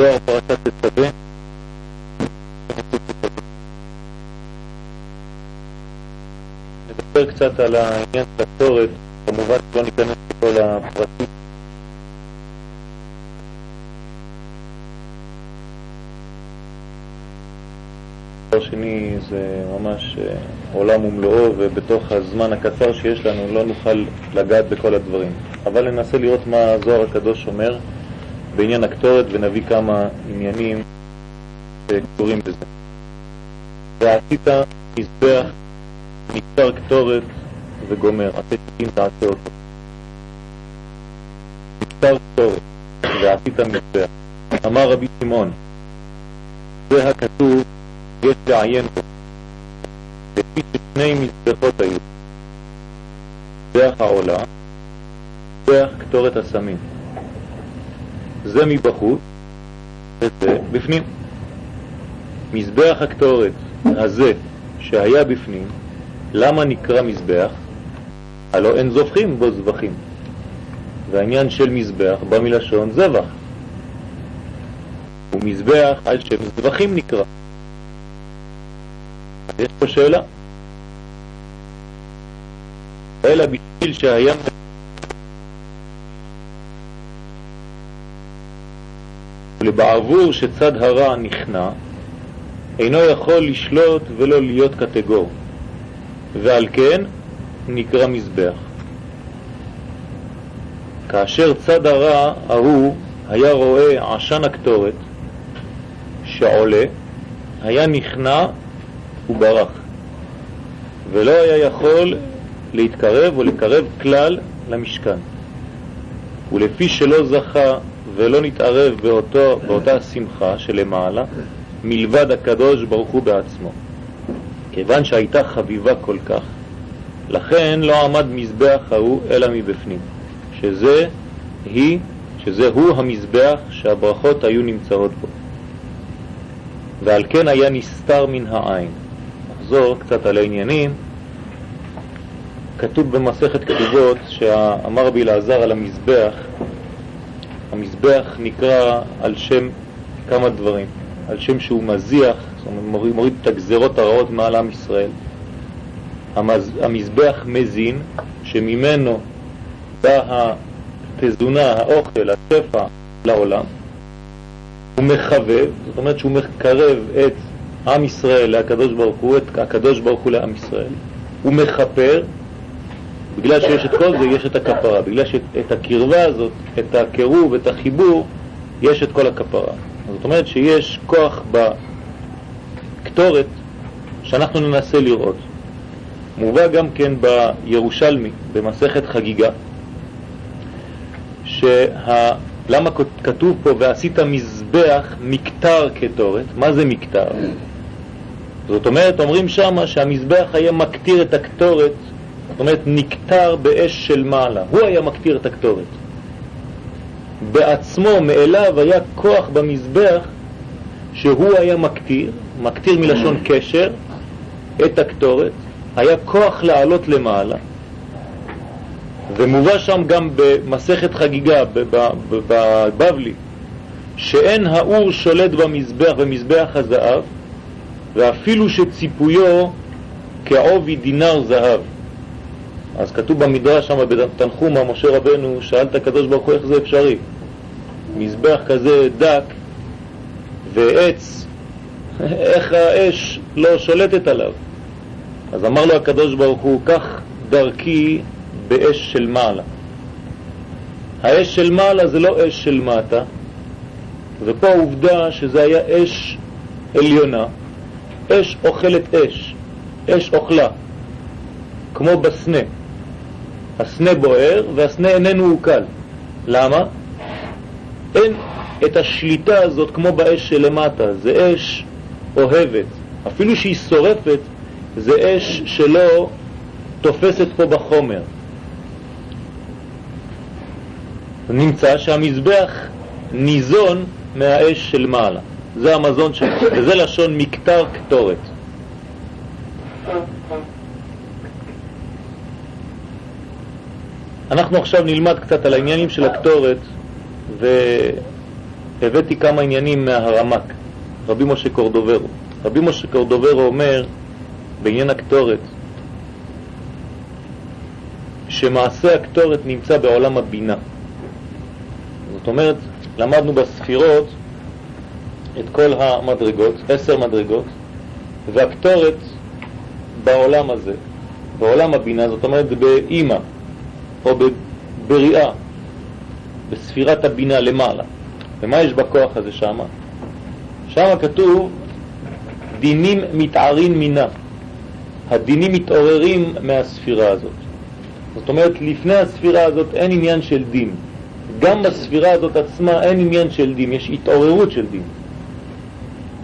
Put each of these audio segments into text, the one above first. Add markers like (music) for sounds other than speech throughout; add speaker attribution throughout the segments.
Speaker 1: זוהר פרשת תצווה. נדבר קצת על העניין של הקטורת, כמובן שלא ניכנס לכל הפרטים. דבר שני זה ממש אה, עולם ומלואו ובתוך הזמן הקצר שיש לנו לא נוכל לגעת בכל הדברים אבל ננסה לראות מה הזוהר הקדוש אומר בעניין הקטורת ונביא כמה עניינים שקשורים בזה. ועשית מזבח, מקטר קטורת וגומר, עשיתים תעשה אותו. מקטר קטורת ועשית מזבח. אמר רבי שמעון, זה הכתוב יש לעיין בו, לפי ששני מזבחות היו, מזבח העולה, מזבח קטורת הסמים. זה מבחוץ וזה בפנים. מזבח הקטורת הזה שהיה בפנים, למה נקרא מזבח? הלא אין זובחים בו זבחים. והעניין של מזבח בא מלשון זבח. ומזבח על שם זבחים נקרא. יש פה שאלה. אלא בשביל שהיה ולבעבור שצד הרע נכנע, אינו יכול לשלוט ולא להיות קטגור, ועל כן נקרא מזבח. כאשר צד הרע ההוא היה רואה עשן הקטורת שעולה, היה נכנע וברח, ולא היה יכול להתקרב או לקרב כלל למשכן. ולפי שלא זכה ולא נתערב באותו, באותה השמחה שלמעלה, מלבד הקדוש ברוך הוא בעצמו. כיוון שהייתה חביבה כל כך, לכן לא עמד מזבח ההוא אלא מבפנים, שזה היא, שזה הוא המזבח שהברכות היו נמצאות בו. ועל כן היה נסתר מן העין. נחזור קצת על העניינים. כתוב במסכת כתובות שאמר רבי אלעזר על המזבח, המזבח נקרא על שם כמה דברים, על שם שהוא מזיח, זאת אומרת מוריד, מוריד את הגזרות הרעות מעל עם ישראל. המז, המזבח מזין, שממנו בא התזונה, האוכל, השפע לעולם. הוא מחבב, זאת אומרת שהוא מקרב את עם ישראל לקדוש ברוך הוא, את הקדוש ברוך הוא לעם ישראל. הוא מכפר, בגלל שיש את כל זה, יש את הכפרה. בגלל שאת הקרבה הזאת, את הקירוב, את החיבור, יש את כל הכפרה. זאת אומרת שיש כוח בקטורת שאנחנו ננסה לראות. מובא גם כן בירושלמי, במסכת חגיגה, שה... למה כתוב פה ועשית מזבח מקטר קטורת? מה זה מקטר? זאת אומרת, אומרים שם שהמזבח היה מקטיר את הקטורת אומרת, נקטר באש של מעלה. הוא היה מקטיר את הקטורת. בעצמו, מאליו, היה כוח במזבח שהוא היה מקטיר, מקטיר מלשון קשר, את הקטורת, היה כוח לעלות למעלה. ומובא שם גם במסכת חגיגה, בבבלי, שאין האור שולט במזבח, במזבח הזהב, ואפילו שציפויו כעובי דינר זהב. אז כתוב במדרש שם בתנחומה, משה רבנו שאל את הקדוש ברוך הוא איך זה אפשרי. מזבח כזה דק ועץ, (laughs) איך האש לא שולטת עליו? אז אמר לו הקדוש ברוך הוא, כך דרכי באש של מעלה. האש של מעלה זה לא אש של מטה, ופה העובדה שזה היה אש עליונה, אש אוכלת אש, אש אוכלה, כמו בסנה. הסנה בוער והסנה איננו עוקל. למה? אין את השליטה הזאת כמו באש שלמטה, זה אש אוהבת. אפילו שהיא שורפת, זה אש שלא תופסת פה בחומר. נמצא שהמזבח ניזון מהאש של מעלה. זה המזון שלו, וזה לשון מקטר קטורת. אנחנו עכשיו נלמד קצת על העניינים של הקטורת הבאתי כמה עניינים מהרמק, רבי משה קורדוברו. רבי משה קורדוברו אומר בעניין הקטורת, שמעשה הקטורת נמצא בעולם הבינה. זאת אומרת, למדנו בספירות את כל המדרגות, עשר מדרגות, והקטורת בעולם הזה, בעולם הבינה, זאת אומרת באימא, או בבריאה, בספירת הבינה למעלה. ומה יש בכוח הזה שם? שם כתוב דינים מתערים מינה. הדינים מתעוררים מהספירה הזאת. זאת אומרת, לפני הספירה הזאת אין עניין של דין. גם בספירה הזאת עצמה אין עניין של דין, יש התעוררות של דין.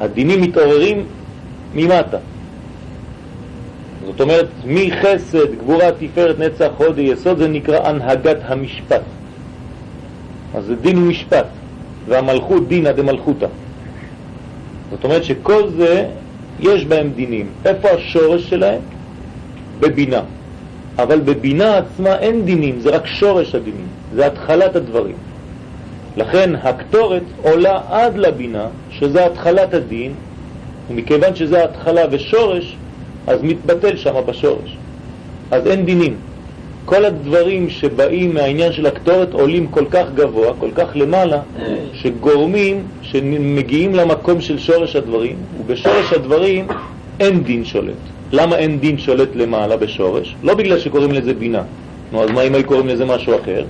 Speaker 1: הדינים מתעוררים ממטה. זאת אומרת, מחסד, גבורה, תפארת, נצח, הודי, יסוד, זה נקרא הנהגת המשפט. אז זה דין ומשפט, והמלכות דינא דמלכותא. זאת אומרת שכל זה, יש בהם דינים. איפה השורש שלהם? בבינה. אבל בבינה עצמה אין דינים, זה רק שורש הדינים, זה התחלת הדברים. לכן הקטורת עולה עד לבינה, שזה התחלת הדין, ומכיוון שזה התחלה ושורש, אז מתבטל שם בשורש. אז אין דינים. כל הדברים שבאים מהעניין של הקטורת עולים כל כך גבוה, כל כך למעלה, שגורמים, שמגיעים למקום של שורש הדברים, ובשורש הדברים אין דין שולט. למה אין דין שולט למעלה בשורש? לא בגלל שקוראים לזה בינה. נו, אז מה אם היו קוראים לזה משהו אחר?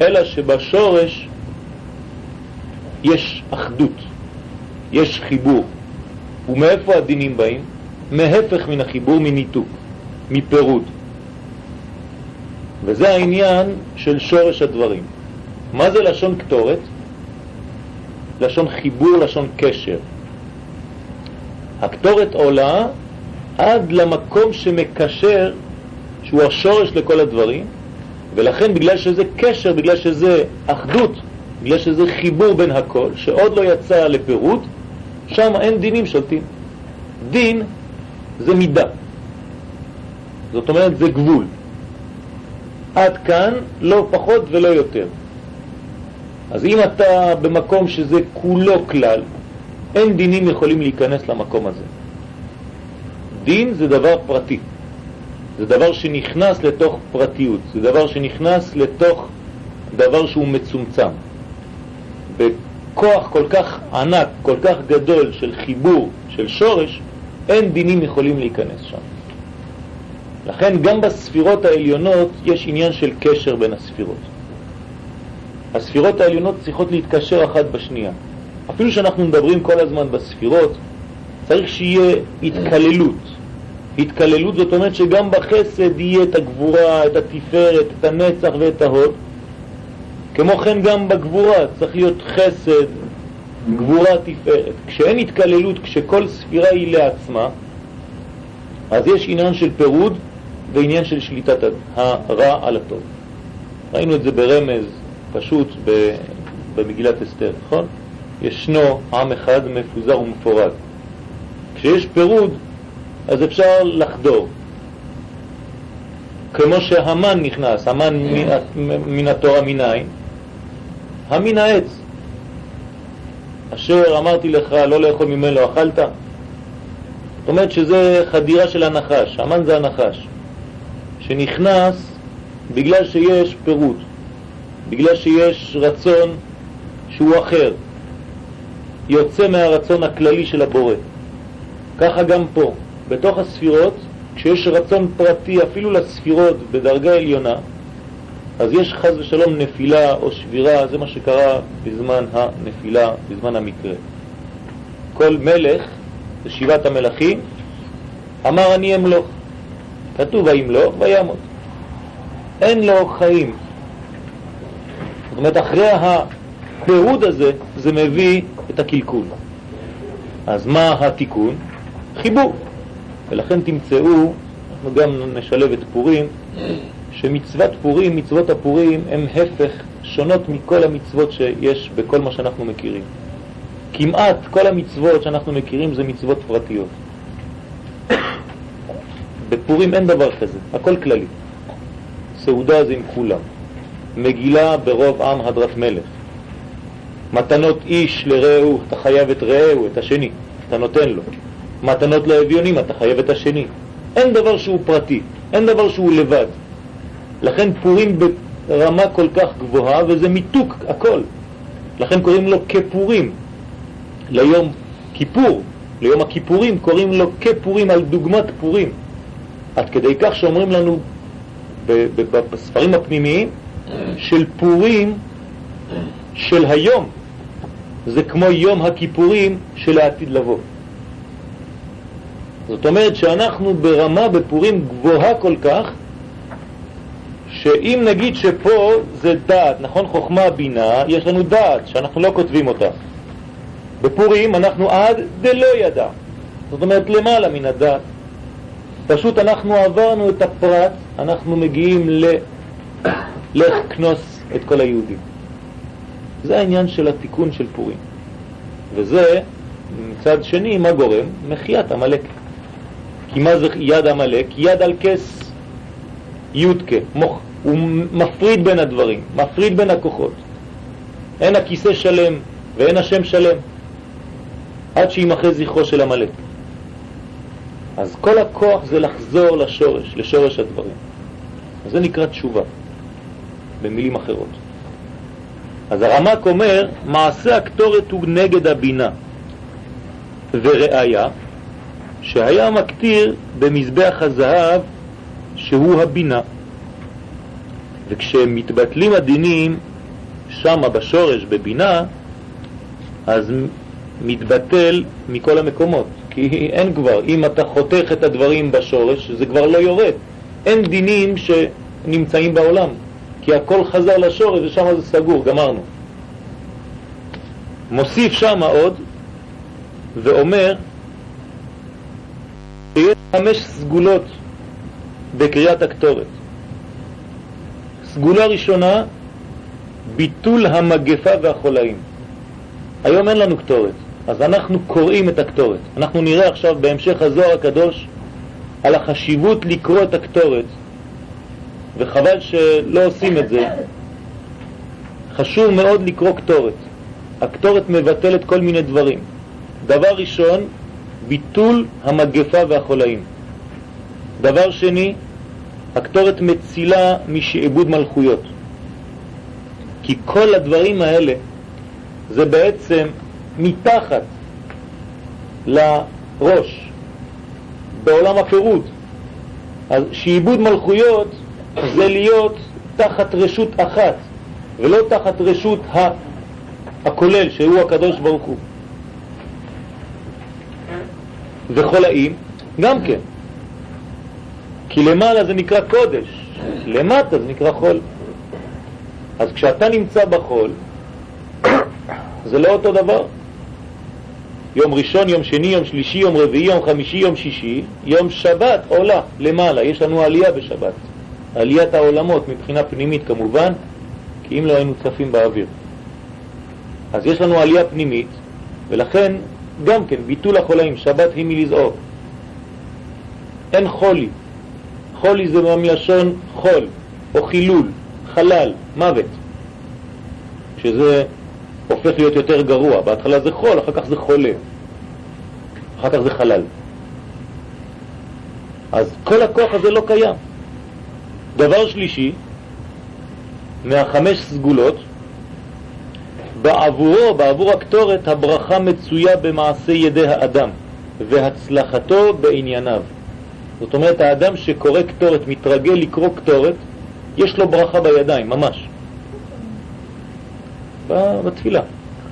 Speaker 1: אלא שבשורש יש אחדות, יש חיבור. ומאיפה הדינים באים? מהפך מן החיבור, מניתוק, מפירוד. וזה העניין של שורש הדברים. מה זה לשון כתורת? לשון חיבור, לשון קשר. הכתורת עולה עד למקום שמקשר, שהוא השורש לכל הדברים, ולכן בגלל שזה קשר, בגלל שזה אחדות, בגלל שזה חיבור בין הכל, שעוד לא יצא לפירוט, שם אין דינים שולטים. דין זה מידה. זאת אומרת, זה גבול. עד כאן לא פחות ולא יותר. אז אם אתה במקום שזה כולו כלל, אין דינים יכולים להיכנס למקום הזה. דין זה דבר פרטי, זה דבר שנכנס לתוך פרטיות, זה דבר שנכנס לתוך דבר שהוא מצומצם. בכוח כל כך ענק, כל כך גדול של חיבור, של שורש, אין דינים יכולים להיכנס שם. לכן גם בספירות העליונות יש עניין של קשר בין הספירות. הספירות העליונות צריכות להתקשר אחת בשנייה. אפילו שאנחנו מדברים כל הזמן בספירות, צריך שיהיה התקללות. התקללות זאת אומרת שגם בחסד יהיה את הגבורה, את התפארת, את הנצח ואת ההוד. כמו כן גם בגבורה צריך להיות חסד, גבורה, תפארת. כשאין התקללות, כשכל ספירה היא לעצמה, אז יש עניין של פירוד ועניין של שליטת הרע על הטוב. ראינו את זה ברמז פשוט במגילת אסתר, נכון? ישנו עם אחד מפוזר ומפורד. כשיש פירוד, אז אפשר לחדור. כמו שהמן נכנס, המן מן התורה מנין? המין העץ. אשר אמרתי לך לא לאכול ממנו אכלת? זאת אומרת שזה חדירה של הנחש, המן זה הנחש, שנכנס בגלל שיש פירוט, בגלל שיש רצון שהוא אחר, יוצא מהרצון הכללי של הבורא. ככה גם פה, בתוך הספירות, כשיש רצון פרטי אפילו לספירות בדרגה עליונה, אז יש חז ושלום נפילה או שבירה, זה מה שקרה בזמן הנפילה, בזמן המקרה. כל מלך, זה שבעת המלכים, אמר אני אמלוך. כתוב וימלוך וימות. אין לו חיים. זאת אומרת, אחרי הפירוד הזה, זה מביא את הקלקול. אז מה התיקון? חיבור. ולכן תמצאו, אנחנו גם נשלב את פורים, שמצוות פורים, מצוות הפורים, הם הפך שונות מכל המצוות שיש בכל מה שאנחנו מכירים. כמעט כל המצוות שאנחנו מכירים זה מצוות פרטיות. בפורים אין דבר כזה, הכל כללי. סעודה זה עם כולם. מגילה ברוב עם הדרת מלך. מתנות איש לרעהו, אתה חייב את רעהו, את השני, אתה נותן לו. מתנות לאביונים, אתה חייב את השני. אין דבר שהוא פרטי, אין דבר שהוא לבד. לכן פורים ברמה כל כך גבוהה, וזה מיתוק הכל. לכן קוראים לו כפורים. ליום כיפור, ליום הכיפורים, קוראים לו כפורים על דוגמת פורים. עד כדי כך שאומרים לנו בספרים הפנימיים של פורים של היום, זה כמו יום הכיפורים של העתיד לבוא. זאת אומרת שאנחנו ברמה בפורים גבוהה כל כך, שאם נגיד שפה זה דעת, נכון? חוכמה, בינה, יש לנו דעת שאנחנו לא כותבים אותה. בפורים אנחנו עד דלא ידע. זאת אומרת למעלה מן הדעת. פשוט אנחנו עברנו את הפרט, אנחנו מגיעים ל... (coughs) לך כנוס את כל היהודים. זה העניין של התיקון של פורים. וזה, מצד שני, מה גורם? מחיית עמלק. כי מה זה יד עמלק? יד על כס יודקה, מוח. הוא מפריד בין הדברים, מפריד בין הכוחות. אין הכיסא שלם ואין השם שלם, עד שימחה זכרו של עמלק. אז כל הכוח זה לחזור לשורש, לשורש הדברים. זה נקרא תשובה, במילים אחרות. אז הרמק אומר, מעשה הקטורת הוא נגד הבינה. וראיה, שהיה מקטיר במזבח הזהב שהוא הבינה. וכשמתבטלים הדינים שמה בשורש, בבינה, אז מתבטל מכל המקומות. כי אין כבר, אם אתה חותך את הדברים בשורש, זה כבר לא יורד. אין דינים שנמצאים בעולם, כי הכל חזר לשורש ושם זה סגור, גמרנו. מוסיף שם עוד ואומר שיש חמש סגולות בקריאת הקטורת. סגולה ראשונה, ביטול המגפה והחולאים. היום אין לנו קטורת, אז אנחנו קוראים את הקטורת. אנחנו נראה עכשיו בהמשך הזוהר הקדוש על החשיבות לקרוא את הקטורת, וחבל שלא עושים את זה. חשוב מאוד לקרוא קטורת. הקטורת מבטלת כל מיני דברים. דבר ראשון, ביטול המגפה והחולאים. דבר שני, הקטורת מצילה משעבוד מלכויות. כי כל הדברים האלה זה בעצם מתחת לראש, בעולם הפירוד. אז שעיבוד מלכויות זה להיות תחת רשות אחת, ולא תחת רשות הכולל, שהוא הקדוש ברוך הוא. וחולאים, גם כן. כי למעלה זה נקרא קודש, למטה זה נקרא חול. אז כשאתה נמצא בחול, זה לא אותו דבר. יום ראשון, יום שני, יום שלישי, יום רביעי, יום חמישי, יום שישי, יום שבת עולה למעלה, יש לנו עלייה בשבת. עליית העולמות מבחינה פנימית כמובן, כי אם לא היינו צפים באוויר. אז יש לנו עלייה פנימית, ולכן גם כן ביטול החולאים, שבת היא מלזעור. אין חולי, חולי זה מלשון חול, או חילול, חלל, מוות, שזה הופך להיות יותר גרוע. בהתחלה זה חול, אחר כך זה חולה, אחר כך זה חלל. אז כל הכוח הזה לא קיים. דבר שלישי, מהחמש סגולות, בעבורו, בעבור הקטורת, הברכה מצויה במעשה ידי האדם והצלחתו בענייניו. זאת אומרת, האדם שקורא קטורת, מתרגל לקרוא קטורת, יש לו ברכה בידיים, ממש. בתפילה.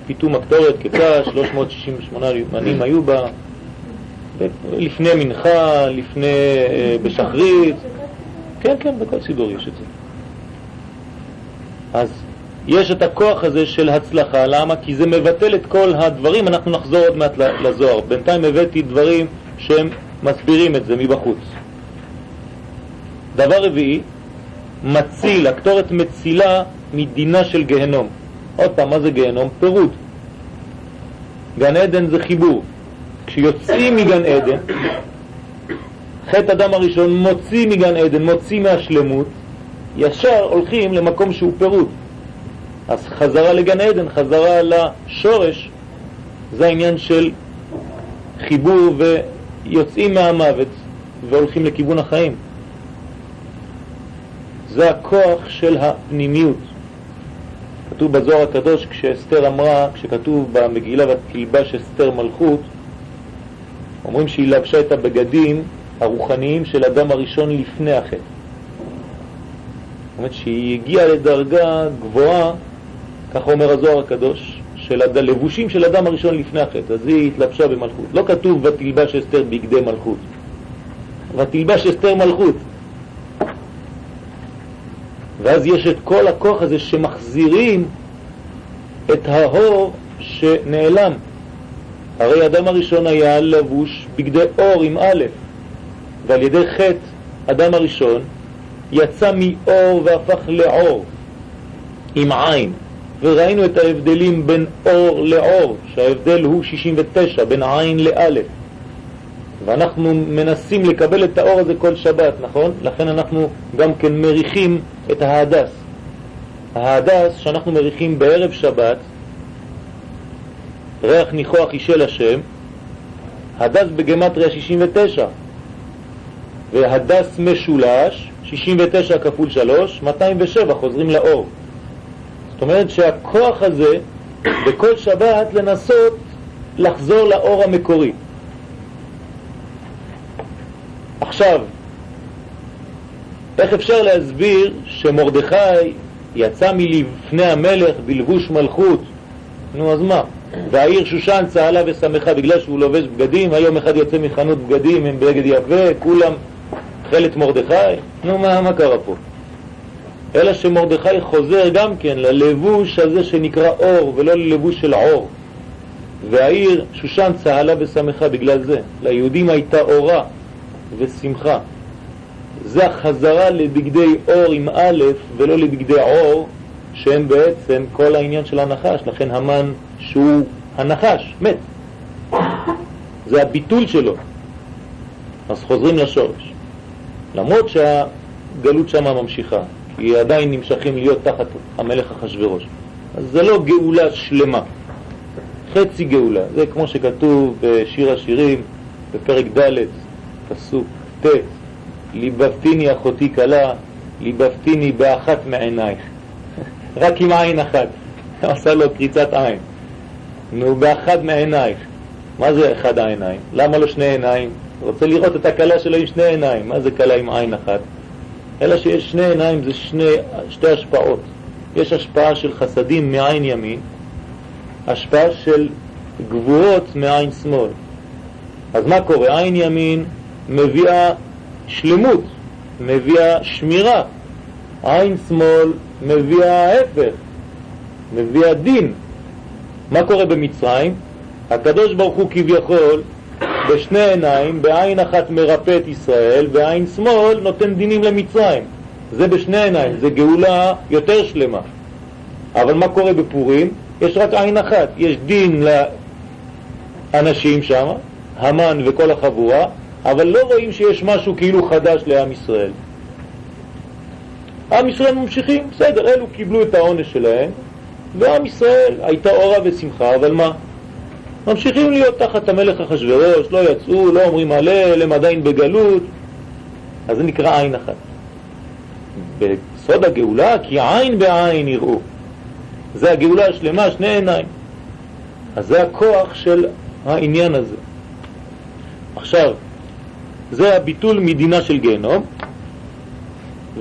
Speaker 1: פיתום הקטורת, קצה, 368 מנים היו בה, לפני מנחה, לפני, אה, בשחרית, כן, כן, בכל סידור יש את זה. אז יש את הכוח הזה של הצלחה, למה? כי זה מבטל את כל הדברים, אנחנו נחזור עוד מעט לזוהר. בינתיים הבאתי דברים שהם מסבירים את זה מבחוץ. דבר רביעי, מציל, הקטורת מצילה מדינה של גהנום. עוד פעם, מה זה גהנום? פירוד. גן עדן זה חיבור. כשיוצאים מגן עדן, חטא אדם הראשון מוציא מגן עדן, מוציא מהשלמות, ישר הולכים למקום שהוא פירוד. אז חזרה לגן עדן, חזרה לשורש, זה העניין של חיבור ויוצאים מהמוות והולכים לכיוון החיים. זה הכוח של הפנימיות. כתוב בזוהר הקדוש, כשאסתר אמרה, כשכתוב במגילה ותלבש אסתר מלכות, אומרים שהיא לבשה את הבגדים הרוחניים של אדם הראשון לפני החטא. זאת אומרת שהיא הגיעה לדרגה גבוהה, כך אומר הזוהר הקדוש, של הלבושים של אדם הראשון לפני החטא, אז היא התלבשה במלכות. לא כתוב ותלבש אסתר בגדי מלכות, ותלבש אסתר מלכות. ואז יש את כל הכוח הזה שמחזירים את ההור שנעלם. הרי אדם הראשון היה לבוש בגדי אור עם א', ועל ידי חטא אדם הראשון יצא מאור והפך לאור עם עין. וראינו את ההבדלים בין אור לאור, שההבדל הוא 69, בין עין לאלף. ואנחנו מנסים לקבל את האור הזה כל שבת, נכון? לכן אנחנו גם כן מריחים את ההדס. ההדס שאנחנו מריחים בערב שבת, ריח ניחוח אישל השם, הדס בגמטריה 69, והדס משולש, 69 כפול 3, 207, חוזרים לאור. אומרת שהכוח הזה בכל שבת לנסות לחזור לאור המקורי. עכשיו, איך אפשר להסביר שמרדכי יצא מלפני המלך בלבוש מלכות? נו, אז מה? והעיר שושן צהלה ושמחה בגלל שהוא לובש בגדים, היום אחד יוצא מחנות בגדים עם בגד יפה, כולם חלת מרדכי? נו, מה, מה קרה פה? אלא שמרדכי חוזר גם כן ללבוש הזה שנקרא אור ולא ללבוש של עור. והעיר שושן צהלה ושמחה בגלל זה. ליהודים הייתה אורה ושמחה. זה החזרה לבגדי אור עם א' ולא לבגדי עור שהם בעצם כל העניין של הנחש, לכן המן שהוא הנחש, מת. זה הביטול שלו. אז חוזרים לשורש. למרות שהגלות שם ממשיכה, כי עדיין נמשכים להיות תחת המלך אחשורוש. אז זה לא גאולה שלמה, חצי גאולה. זה כמו שכתוב בשיר השירים, בפרק ד', פסוק ט', ליבבתיני אחותי קלה, ליבבתיני באחת מעינייך. (laughs) רק עם עין אחת. (laughs) עשה לו קריצת עין. נו, באחת מעינייך. מה זה אחד העיניים? למה לא שני עיניים? רוצה לראות את הכלה שלו עם שני עיניים. מה זה כלה עם עין אחת? אלא שיש שני עיניים, זה שני, שתי השפעות. יש השפעה של חסדים מעין ימין, השפעה של גבוהות מעין שמאל. אז מה קורה? עין ימין מביאה שלמות, מביאה שמירה. עין שמאל מביאה ההפך, מביאה דין. מה קורה במצרים? הקדוש ברוך הוא כביכול בשני עיניים, בעין אחת מרפא את ישראל, ועין שמאל נותן דינים למצרים. זה בשני עיניים, זה גאולה יותר שלמה. אבל מה קורה בפורים? יש רק עין אחת, יש דין לאנשים שם, המן וכל החבורה, אבל לא רואים שיש משהו כאילו חדש לעם ישראל. עם ישראל ממשיכים, בסדר, אלו קיבלו את העונש שלהם, ועם ישראל הייתה אורה ושמחה, אבל מה? ממשיכים להיות תחת המלך אחשורוש, לא יצאו, לא אומרים הלל, הם עדיין בגלות, אז זה נקרא עין אחת. בסוד הגאולה, כי עין בעין יראו. זה הגאולה השלמה, שני עיניים. אז זה הכוח של העניין הזה. עכשיו, זה הביטול מדינה של גיהנום,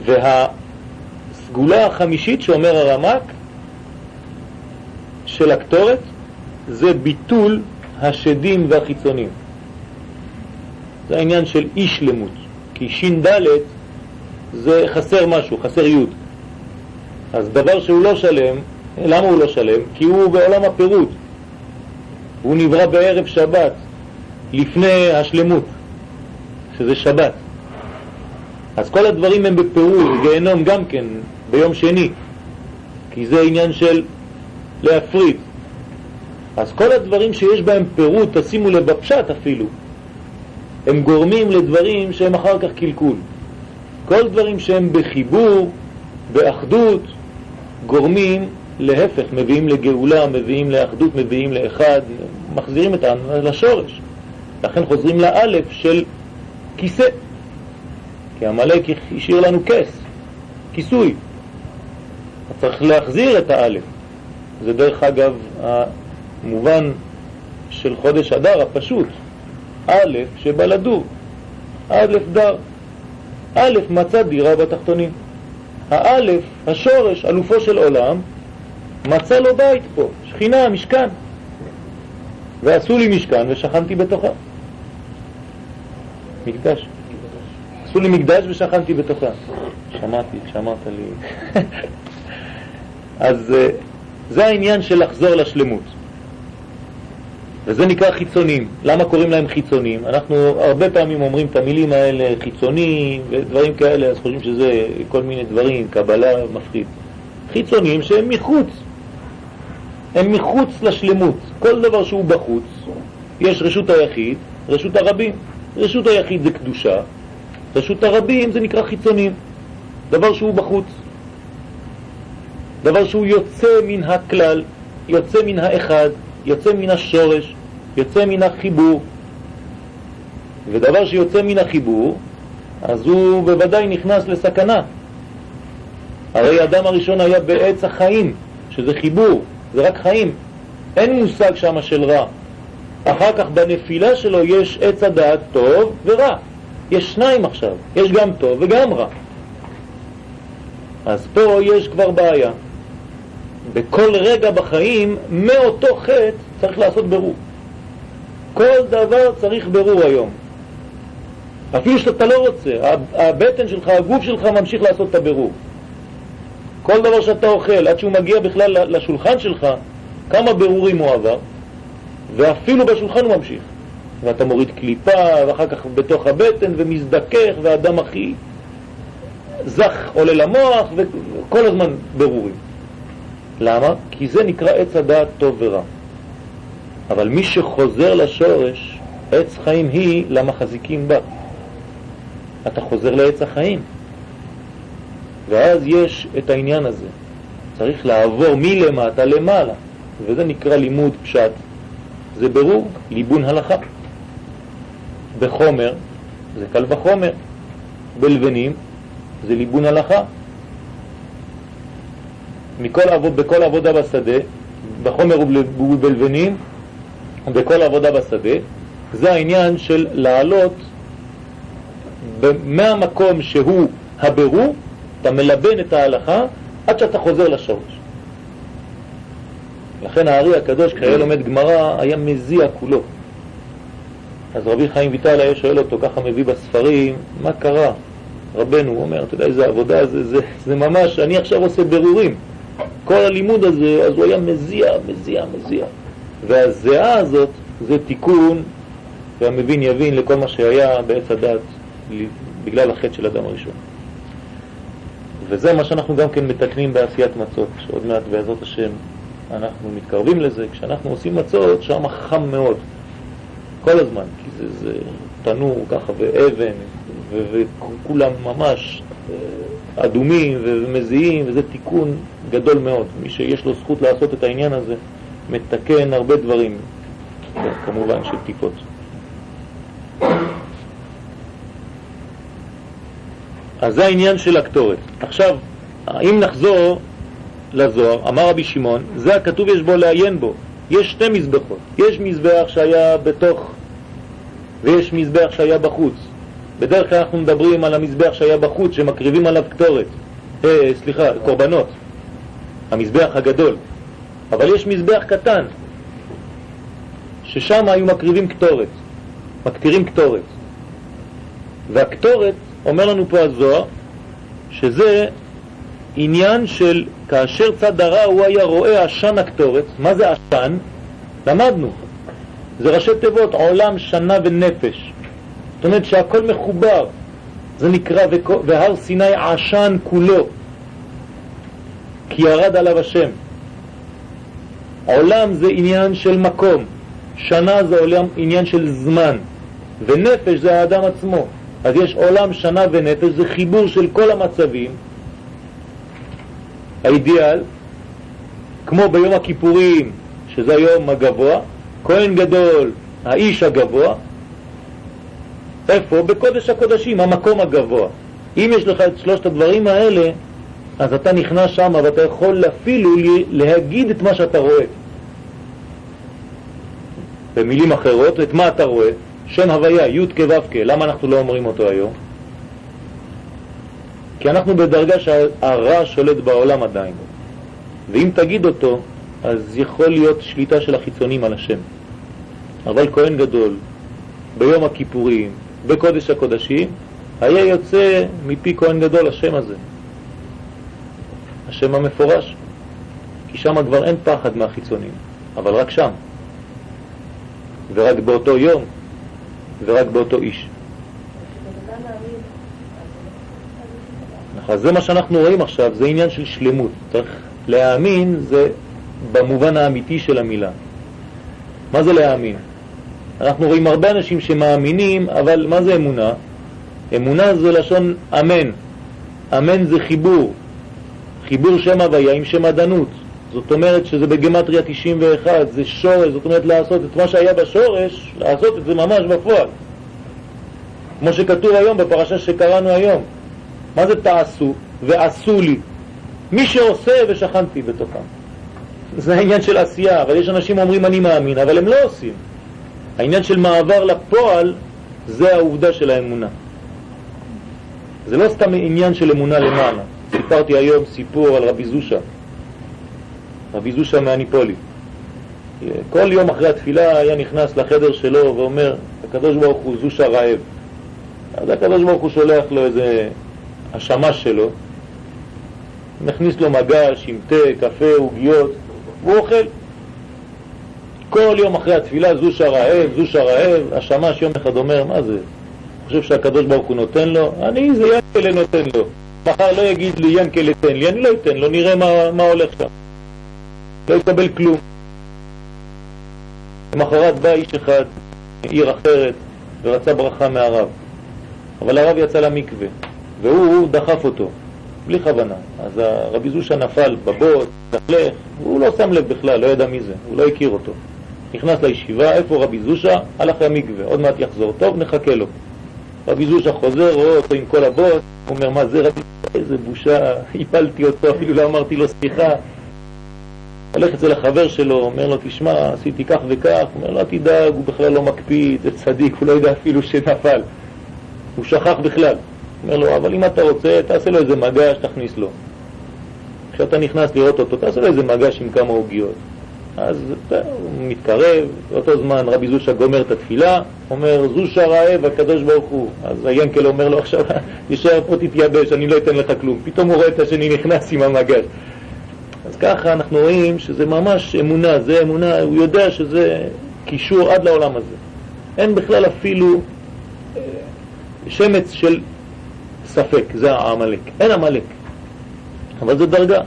Speaker 1: והסגולה החמישית שאומר הרמק של הקטורת זה ביטול השדים והחיצונים. זה העניין של אי שלמות, כי שין ד' זה חסר משהו, חסר י'. אז דבר שהוא לא שלם, למה הוא לא שלם? כי הוא בעולם הפירוט. הוא נברא בערב שבת, לפני השלמות, שזה שבת. אז כל הדברים הם בפירוט, גיהנום גם כן, ביום שני, כי זה עניין של להפריד. אז כל הדברים שיש בהם פירוט, תשימו לב בפשט אפילו, הם גורמים לדברים שהם אחר כך קלקול. כל דברים שהם בחיבור, באחדות, גורמים להפך, מביאים לגאולה, מביאים לאחדות, מביאים לאחד, מחזירים את לשורש. לכן חוזרים לאלף של כיסא. כי המלאק השאיר לנו כס, כיסוי. צריך להחזיר את האלף. זה דרך אגב המובן של חודש אדר הפשוט. א' שבא לדור, א' דר. א' מצא דירה בתחתונים. האלף, השורש, אלופו של עולם, מצא לו בית פה, שכינה, משכן. ועשו לי משכן ושכנתי בתוכה. מקדש. עשו לי מקדש ושכנתי בתוכה. שמעתי, שמעת לי. (laughs) אז אה, זה העניין של לחזור לשלמות. וזה נקרא חיצונים. למה קוראים להם חיצונים? אנחנו הרבה פעמים אומרים את המילים האלה, חיצוני ודברים כאלה, אז חושבים שזה כל מיני דברים, קבלה מפחיד. חיצונים שהם מחוץ, הם מחוץ לשלמות. כל דבר שהוא בחוץ, יש רשות היחיד, רשות הרבים. רשות היחיד זה קדושה, רשות הרבים זה נקרא חיצונים, דבר שהוא בחוץ. דבר שהוא יוצא מן הכלל, יוצא מן האחד, יוצא מן השורש, יוצא מן החיבור. ודבר שיוצא מן החיבור, אז הוא בוודאי נכנס לסכנה. הרי אדם הראשון היה בעץ החיים, שזה חיבור, זה רק חיים. אין מושג שם של רע. אחר כך בנפילה שלו יש עץ הדעת טוב ורע. יש שניים עכשיו, יש גם טוב וגם רע. אז פה יש כבר בעיה. בכל רגע בחיים, מאותו חטא צריך לעשות ברור. כל דבר צריך ברור היום. אפילו שאתה לא רוצה, הבטן שלך, הגוף שלך ממשיך לעשות את הברור. כל דבר שאתה אוכל, עד שהוא מגיע בכלל לשולחן שלך, כמה ברורים הוא עבר, ואפילו בשולחן הוא ממשיך. ואתה מוריד קליפה, ואחר כך בתוך הבטן, ומזדכך, והדם הכי זך עולה למוח, וכל הזמן ברורים. למה? כי זה נקרא עץ הדעת טוב ורע. אבל מי שחוזר לשורש, עץ חיים היא למחזיקים בה. אתה חוזר לעץ החיים. ואז יש את העניין הזה. צריך לעבור מלמטה למעלה, וזה נקרא לימוד פשט. זה ברור, ליבון הלכה. בחומר זה קל וחומר, בלבנים זה ליבון הלכה. מכל עבוד, בכל עבודה בשדה, בחומר ובלבנים, בכל עבודה בשדה, זה העניין של לעלות מהמקום שהוא הבירור, אתה מלבן את ההלכה עד שאתה חוזר לשורש. לכן הארי הקדוש, כשהיה לומד גמרא, היה מזיע כולו. אז רבי חיים ויטל היה שואל אותו, ככה מביא בספרים, מה קרה? רבנו, הוא אומר, אתה יודע איזה עבודה זה, זה, זה ממש, אני עכשיו עושה ברורים. כל הלימוד הזה, אז הוא היה מזיע, מזיע, מזיע. והזיעה הזאת זה תיקון, והמבין יבין לכל מה שהיה בעץ הדת בגלל החטא של אדם הראשון. וזה מה שאנחנו גם כן מתקנים בעשיית מצות, שעוד מעט בעזרת השם אנחנו מתקרבים לזה, כשאנחנו עושים מצות שם חם מאוד, כל הזמן, כי זה, זה תנור ככה ואבן, וכולם ממש אה, אדומים ומזיעים, וזה תיקון גדול מאוד. מי שיש לו זכות לעשות את העניין הזה, מתקן הרבה דברים, כמובן של טיפות. אז זה העניין של הקטורת. עכשיו, אם נחזור לזוהר, אמר רבי שמעון, זה הכתוב יש בו לעיין בו. יש שתי מזבחות. יש מזבח שהיה בתוך ויש מזבח שהיה בחוץ. בדרך כלל אנחנו מדברים על המזבח שהיה בחוץ, שמקריבים עליו קטורת, אה, סליחה, קורבנות, המזבח הגדול. אבל יש מזבח קטן, ששם היו מקריבים קטורת, מקטירים קטורת. והקטורת, אומר לנו פה הזוהר, שזה עניין של כאשר צד הרע הוא היה רואה עשן הקטורת, מה זה עשן? למדנו, זה ראשי תיבות עולם, שנה ונפש. זאת אומרת שהכל מחובר, זה נקרא והר סיני עשן כולו, כי ירד עליו השם. עולם זה עניין של מקום, שנה זה עולם, עניין של זמן, ונפש זה האדם עצמו. אז יש עולם, שנה ונפש, זה חיבור של כל המצבים, האידיאל, כמו ביום הכיפורים, שזה היום הגבוה, כהן גדול, האיש הגבוה, איפה? בקודש הקודשים, המקום הגבוה. אם יש לך את שלושת הדברים האלה, אז אתה נכנס שם ואתה יכול אפילו להגיד את מה שאתה רואה. במילים אחרות, את מה אתה רואה? שם הוויה, י' כו' למה אנחנו לא אומרים אותו היום? כי אנחנו בדרגה שהרע שולט בעולם עדיין. ואם תגיד אותו, אז יכול להיות שליטה של החיצונים על השם. אבל כהן גדול, ביום הכיפורים, בקודש הקודשים, היה יוצא מפי כהן גדול השם הזה. השם המפורש. כי שם כבר אין פחד מהחיצונים, אבל רק שם. ורק באותו יום, ורק באותו איש. אז זה מה שאנחנו רואים עכשיו, זה עניין של שלמות. צריך להאמין זה במובן האמיתי של המילה. מה זה להאמין? אנחנו רואים הרבה אנשים שמאמינים, אבל מה זה אמונה? אמונה זה לשון אמן. אמן זה חיבור. חיבור שם הוויה עם שם עדנות. זאת אומרת שזה בגמטריה 91, זה שורש, זאת אומרת לעשות את מה שהיה בשורש, לעשות את זה ממש בפועל. כמו שכתוב היום בפרשה שקראנו היום. מה זה תעשו? ועשו לי. מי שעושה ושכנתי בתוכם. (laughs) זה העניין של עשייה, אבל יש אנשים אומרים אני מאמין, אבל הם לא עושים. העניין של מעבר לפועל זה העובדה של האמונה. זה לא סתם עניין של אמונה למעלה. סיפרתי היום סיפור על רבי זושה, רבי זושה מהניפולי. כל יום אחרי התפילה היה נכנס לחדר שלו ואומר, הקדוש ברוך הוא זושה רעב. אז הקדוש ברוך הוא שולח לו איזה השמש שלו, מכניס לו מגש עם תה, קפה, עוגיות, והוא אוכל. כל יום אחרי התפילה זושה רעב, זושה רעב, השמש יום אחד אומר, מה זה? חושב שהקדוש ברוך הוא נותן לו? אני זה ינקלה נותן לו. מחר לא יגיד לי ינקלה תן לי, אני לא אתן לו, נראה מה, מה הולך שם. לא יקבל כלום. למחרת בא איש אחד מעיר אחרת ורצה ברכה מהרב. אבל הרב יצא למקווה, והוא דחף אותו, בלי כוונה. אז הרבי זושה נפל בבוט, נחלך, והוא לא שם לב בכלל, לא ידע מי זה, הוא לא הכיר אותו. נכנס לישיבה, איפה רבי זושה? הלך למקווה, עוד מעט יחזור. טוב, נחכה לו. רבי זושה חוזר, רואה אותו עם כל הבוט, הוא אומר, מה זה רבי? איזה בושה, (laughs) הפלתי אותו, אפילו לא אמרתי לו סליחה. הולך אצל החבר שלו, אומר לו, תשמע, עשיתי כך וכך, אומר, לא תדאג, הוא בכלל לא מקפיד, זה צדיק, הוא לא יודע אפילו שנפל. הוא שכח בכלל. אומר לו, אבל אם אתה רוצה, תעשה לו איזה מגש, תכניס לו. כשאתה נכנס לראות אותו, תעשה לו איזה מגש עם כמה עוגיות. אז הוא מתקרב, באותו זמן רבי זושה גומר את התפילה, אומר זושה רעב הקדוש ברוך הוא. אז הינקל אומר לו עכשיו, תישאר פה תתייבש, אני לא אתן לך כלום. פתאום הוא רואה את השני נכנס עם המגש. אז ככה אנחנו רואים שזה ממש אמונה, זה אמונה, הוא יודע שזה קישור עד לעולם הזה. אין בכלל אפילו אה, שמץ של ספק, זה העמלק. אין עמלק, אבל זו דרגה.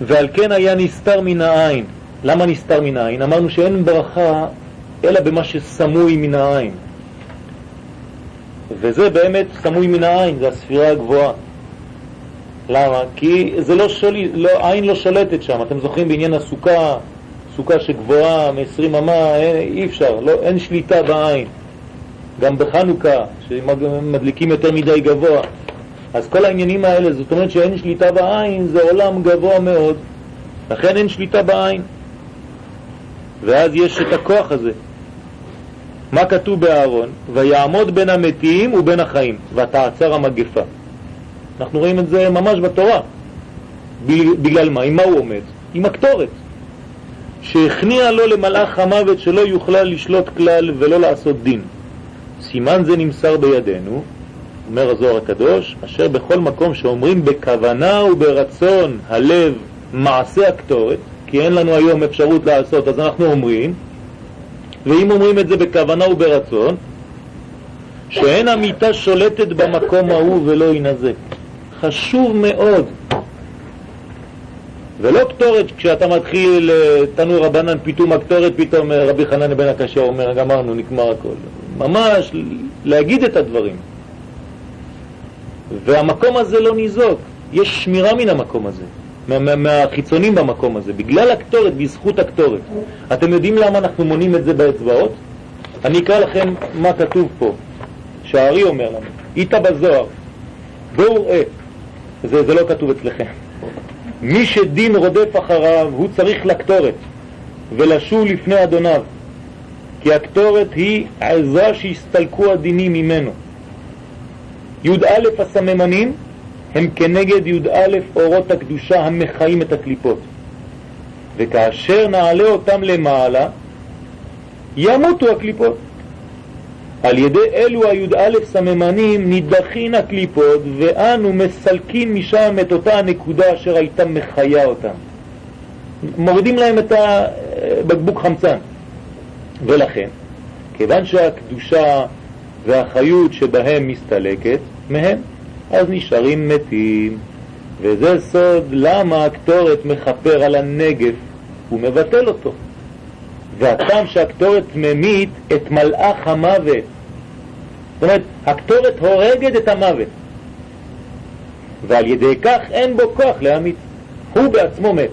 Speaker 1: ועל כן היה נסתר מן העין. למה נסתר מן העין? אמרנו שאין ברכה אלא במה שסמוי מן העין. וזה באמת סמוי מן העין, זה הספירה הגבוהה. למה? כי זה לא שולי, לא, עין לא שולטת שם. אתם זוכרים בעניין הסוכה, סוכה שגבוהה מ-20 אמה, אי אפשר, לא, אין שליטה בעין. גם בחנוכה, שמדליקים יותר מדי גבוה. אז כל העניינים האלה, זאת אומרת שאין שליטה בעין, זה עולם גבוה מאוד, לכן אין שליטה בעין. ואז יש את הכוח הזה. מה כתוב באהרון? ויעמוד בין המתים ובין החיים, ותעצר המגפה. אנחנו רואים את זה ממש בתורה. בגלל מה? עם מה הוא עומד? עם הקטורת. שהכניע לו למלאך המוות שלא יוכלל לשלוט כלל ולא לעשות דין. סימן זה נמסר בידינו, אומר הזוהר הקדוש, אשר בכל מקום שאומרים בכוונה וברצון הלב מעשה הקטורת, כי אין לנו היום אפשרות לעשות, אז אנחנו אומרים, ואם אומרים את זה בכוונה וברצון, שאין המיטה שולטת במקום ההוא ולא ינזק. חשוב מאוד. ולא קטורת, כשאתה מתחיל תנור רבנן, פתאום הקטורת, פתאום רבי חנן בן הקשה אומר, גמרנו, נגמר הכל. ממש להגיד את הדברים. והמקום הזה לא ניזוק, יש שמירה מן המקום הזה. מה, מה, מהחיצונים במקום הזה, בגלל הקטורת, בזכות הקטורת. אתם יודעים למה אנחנו מונים את זה באצבעות? אני אקרא לכם מה כתוב פה, שהארי אומר לנו, איתה בזוהר, בואו ראה, זה, זה לא כתוב אצלכם. מי שדין רודף אחריו, הוא צריך לקטורת ולשוב לפני אדוניו, כי הקטורת היא עזרה שהסתלקו הדינים ממנו. י"א הסממנים הם כנגד י"א אורות הקדושה המחיים את הקליפות. וכאשר נעלה אותם למעלה, ימותו הקליפות. על ידי אלו הי"א סממנים נידחין הקליפות ואנו מסלקים משם את אותה הנקודה אשר הייתה מחיה אותם. מורידים להם את הבקבוק חמצן. ולכן, כיוון שהקדושה והחיות שבהם מסתלקת מהם, אז נשארים מתים. וזה סוד למה הקטורת מחפר על הנגף, הוא מבטל אותו. והטעם שהקטורת ממית את מלאך המוות. זאת אומרת, הקטורת הורגת את המוות. ועל ידי כך אין בו כוח להמית. הוא בעצמו מת.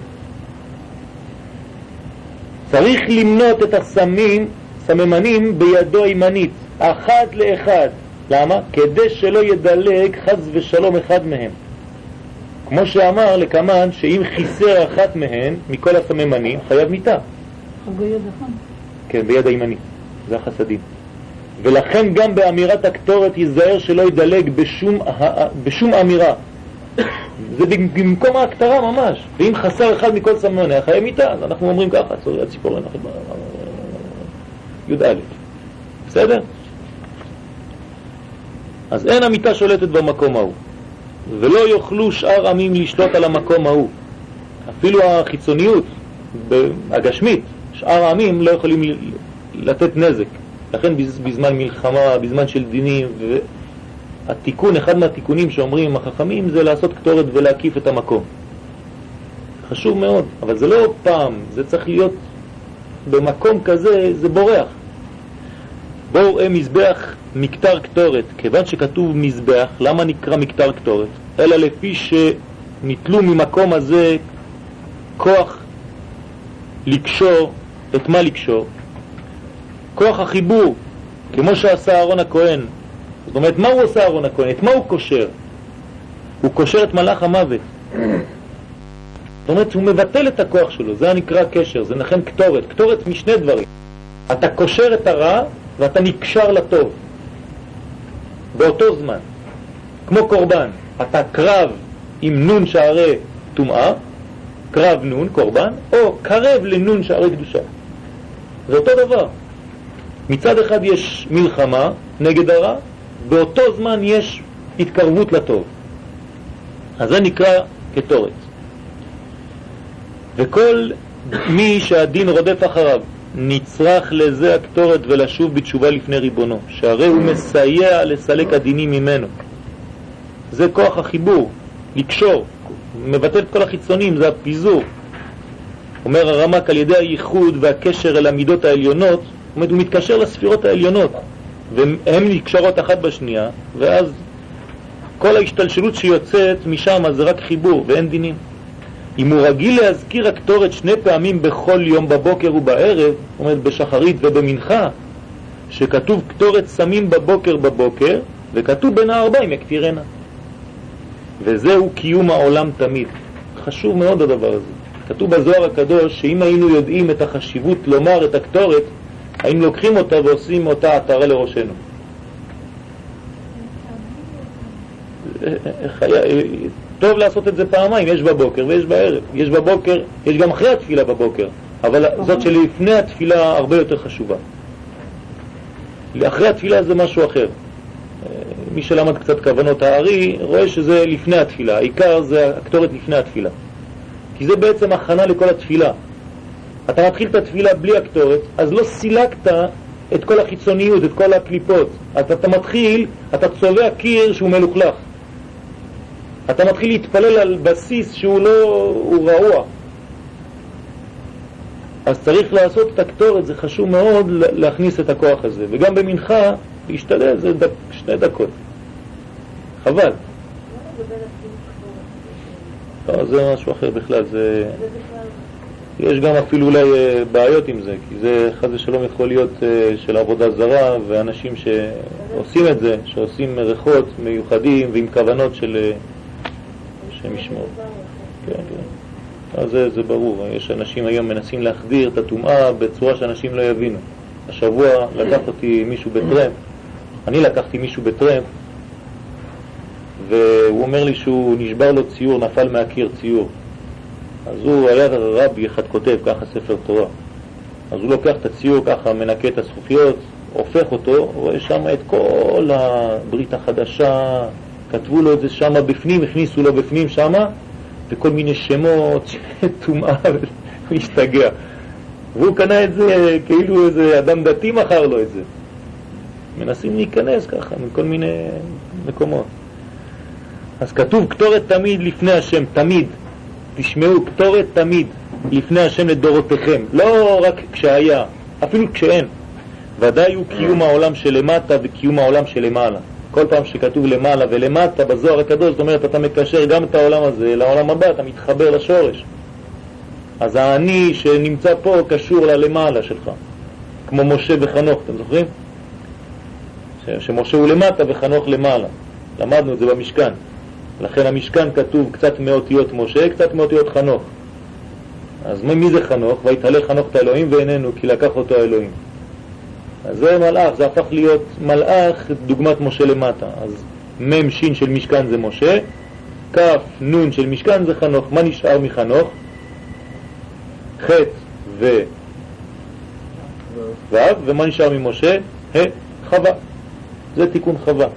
Speaker 1: צריך למנות את הסמים, סממנים בידו הימנית, אחד לאחד. למה? כדי שלא ידלג חז ושלום אחד מהם. כמו שאמר לקמן שאם חיסר אחת מהן, מכל הסממנים, חייב.
Speaker 2: ביד אחד.
Speaker 1: כן, ביד הימנית. זה החסדים. ולכן גם באמירת הקטורת ייזהר שלא ידלג בשום, בשום אמירה. זה במקום ההקטרה ממש. ואם חסר אחד מכל סממניה, חייב מיטה, אז אנחנו אומרים ככה, צורי הציפורן, י"א. בסדר? אז אין המיטה שולטת במקום ההוא, ולא יוכלו שאר עמים לשלוט על המקום ההוא. אפילו החיצוניות, הגשמית, שאר העמים לא יכולים לתת נזק. לכן בזמן מלחמה, בזמן של דינים, והתיקון, אחד מהתיקונים שאומרים החכמים זה לעשות קטורת ולהקיף את המקום. חשוב מאוד, אבל זה לא פעם, זה צריך להיות במקום כזה, זה בורח. בואו ראה מזבח מקטר קטורת, כיוון שכתוב מזבח, למה נקרא מקטר קטורת? אלא לפי שניטלו ממקום הזה כוח לקשור, את מה לקשור? כוח החיבור, כמו שעשה אהרון הכהן. זאת אומרת, מה הוא עושה אהרון הכהן? את מה הוא קושר? הוא קושר את מלאך המוות. זאת אומרת, הוא מבטל את הכוח שלו, זה הנקרא קשר, זה נכן קטורת. קטורת משני דברים. אתה קושר את הרע ואתה נקשר לטוב. באותו זמן. כמו קורבן, אתה קרב עם נון שערי טומאה, קרב נון, קורבן, או קרב לנון שערי קדושה. זה אותו דבר. מצד אחד יש מלחמה נגד הרע, באותו זמן יש התקרבות לטוב. אז זה נקרא קטורת. וכל מי שהדין רודף אחריו נצרך לזה הקטורת ולשוב בתשובה לפני ריבונו, שהרי הוא מסייע לסלק הדינים ממנו. זה כוח החיבור, לקשור, מבטל את כל החיצונים, זה הפיזור. אומר הרמק על ידי הייחוד והקשר אל המידות העליונות, הוא מתקשר לספירות העליונות, והן נקשרות אחת בשנייה, ואז כל ההשתלשלות שיוצאת משם זה רק חיבור ואין דינים. אם הוא רגיל להזכיר הקטורת שני פעמים בכל יום בבוקר ובערב, זאת אומרת בשחרית ובמנחה, שכתוב קטורת סמים בבוקר בבוקר, וכתוב בין הארבעים יקטירנה. וזהו קיום העולם תמיד. חשוב מאוד הדבר הזה. כתוב בזוהר הקדוש שאם היינו יודעים את החשיבות לומר את הקטורת, היינו לוקחים אותה ועושים אותה עטרה לראשנו. טוב לעשות את זה פעמיים, יש בבוקר ויש בערב. יש בבוקר, יש גם אחרי התפילה בבוקר, אבל זאת שלפני התפילה הרבה יותר חשובה. אחרי התפילה זה משהו אחר. מי שלמד קצת כוונות הארי רואה שזה לפני התפילה, העיקר זה הקטורת לפני התפילה. כי זה בעצם הכנה לכל התפילה. אתה מתחיל את התפילה בלי הקטורת, אז לא סילקת את כל החיצוניות, את כל הקליפות. אז אתה מתחיל, אתה צובע קיר שהוא מלוכלך. אתה מתחיל להתפלל על בסיס שהוא לא, הוא רעוע. אז צריך לעשות את הקטורת, זה חשוב מאוד להכניס את הכוח הזה. וגם במנחה, להשתדל, זה דק, שני דקות. חבל. לא, זה משהו אחר בכלל, זה... יש גם אפילו אולי אה, בעיות עם זה, כי זה חס ושלום יכול להיות אה, של עבודה זרה, ואנשים שעושים את זה, שעושים ריחות מיוחדים ועם כוונות של... אה, שהם ישמעו. כן, כן. אז זה, זה ברור, יש אנשים היום מנסים להחדיר את הטומאה בצורה שאנשים לא יבינו. השבוע לקח אותי מישהו בטרמפ, אני לקחתי מישהו בטרמפ, והוא אומר לי שהוא נשבר לו ציור, נפל מהקיר ציור. אז הוא היה רבי אחד כותב ככה ספר תורה. אז הוא לוקח את הציור ככה, מנקה את הזכוכיות, הופך אותו, רואה שם את כל הברית החדשה, כתבו לו את זה שם בפנים, הכניסו לו בפנים שם, וכל מיני שמות, טומאה, הוא השתגע. והוא קנה את זה כאילו איזה אדם דתי מכר לו את זה. מנסים להיכנס ככה מכל מיני מקומות. אז כתוב קטורת תמיד לפני השם, תמיד. תשמעו, קטורת תמיד לפני השם לדורותיכם, לא רק כשהיה, אפילו כשאין. ודאי הוא קיום העולם שלמטה וקיום העולם שלמעלה. כל פעם שכתוב למעלה ולמטה בזוהר הקדוש, זאת אומרת, אתה מקשר גם את העולם הזה לעולם הבא, אתה מתחבר לשורש. אז האני שנמצא פה קשור ללמעלה שלך, כמו משה וחנוך, אתם זוכרים? שמשה הוא למטה וחנוך למעלה. למדנו את זה במשכן. לכן המשכן כתוב קצת מאותיות משה, קצת מאותיות חנוך. אז מי זה חנוך? ויתהלך חנוך את האלוהים ואיננו, כי לקח אותו האלוהים. אז זה מלאך, זה הפך להיות מלאך דוגמת משה למטה. אז מ' ש' של משכן זה משה, כ' נ' של משכן זה חנוך. מה נשאר מחנוך? ח' ו... ו', ומה נשאר ממשה? ה', חווה. זה תיקון חווה.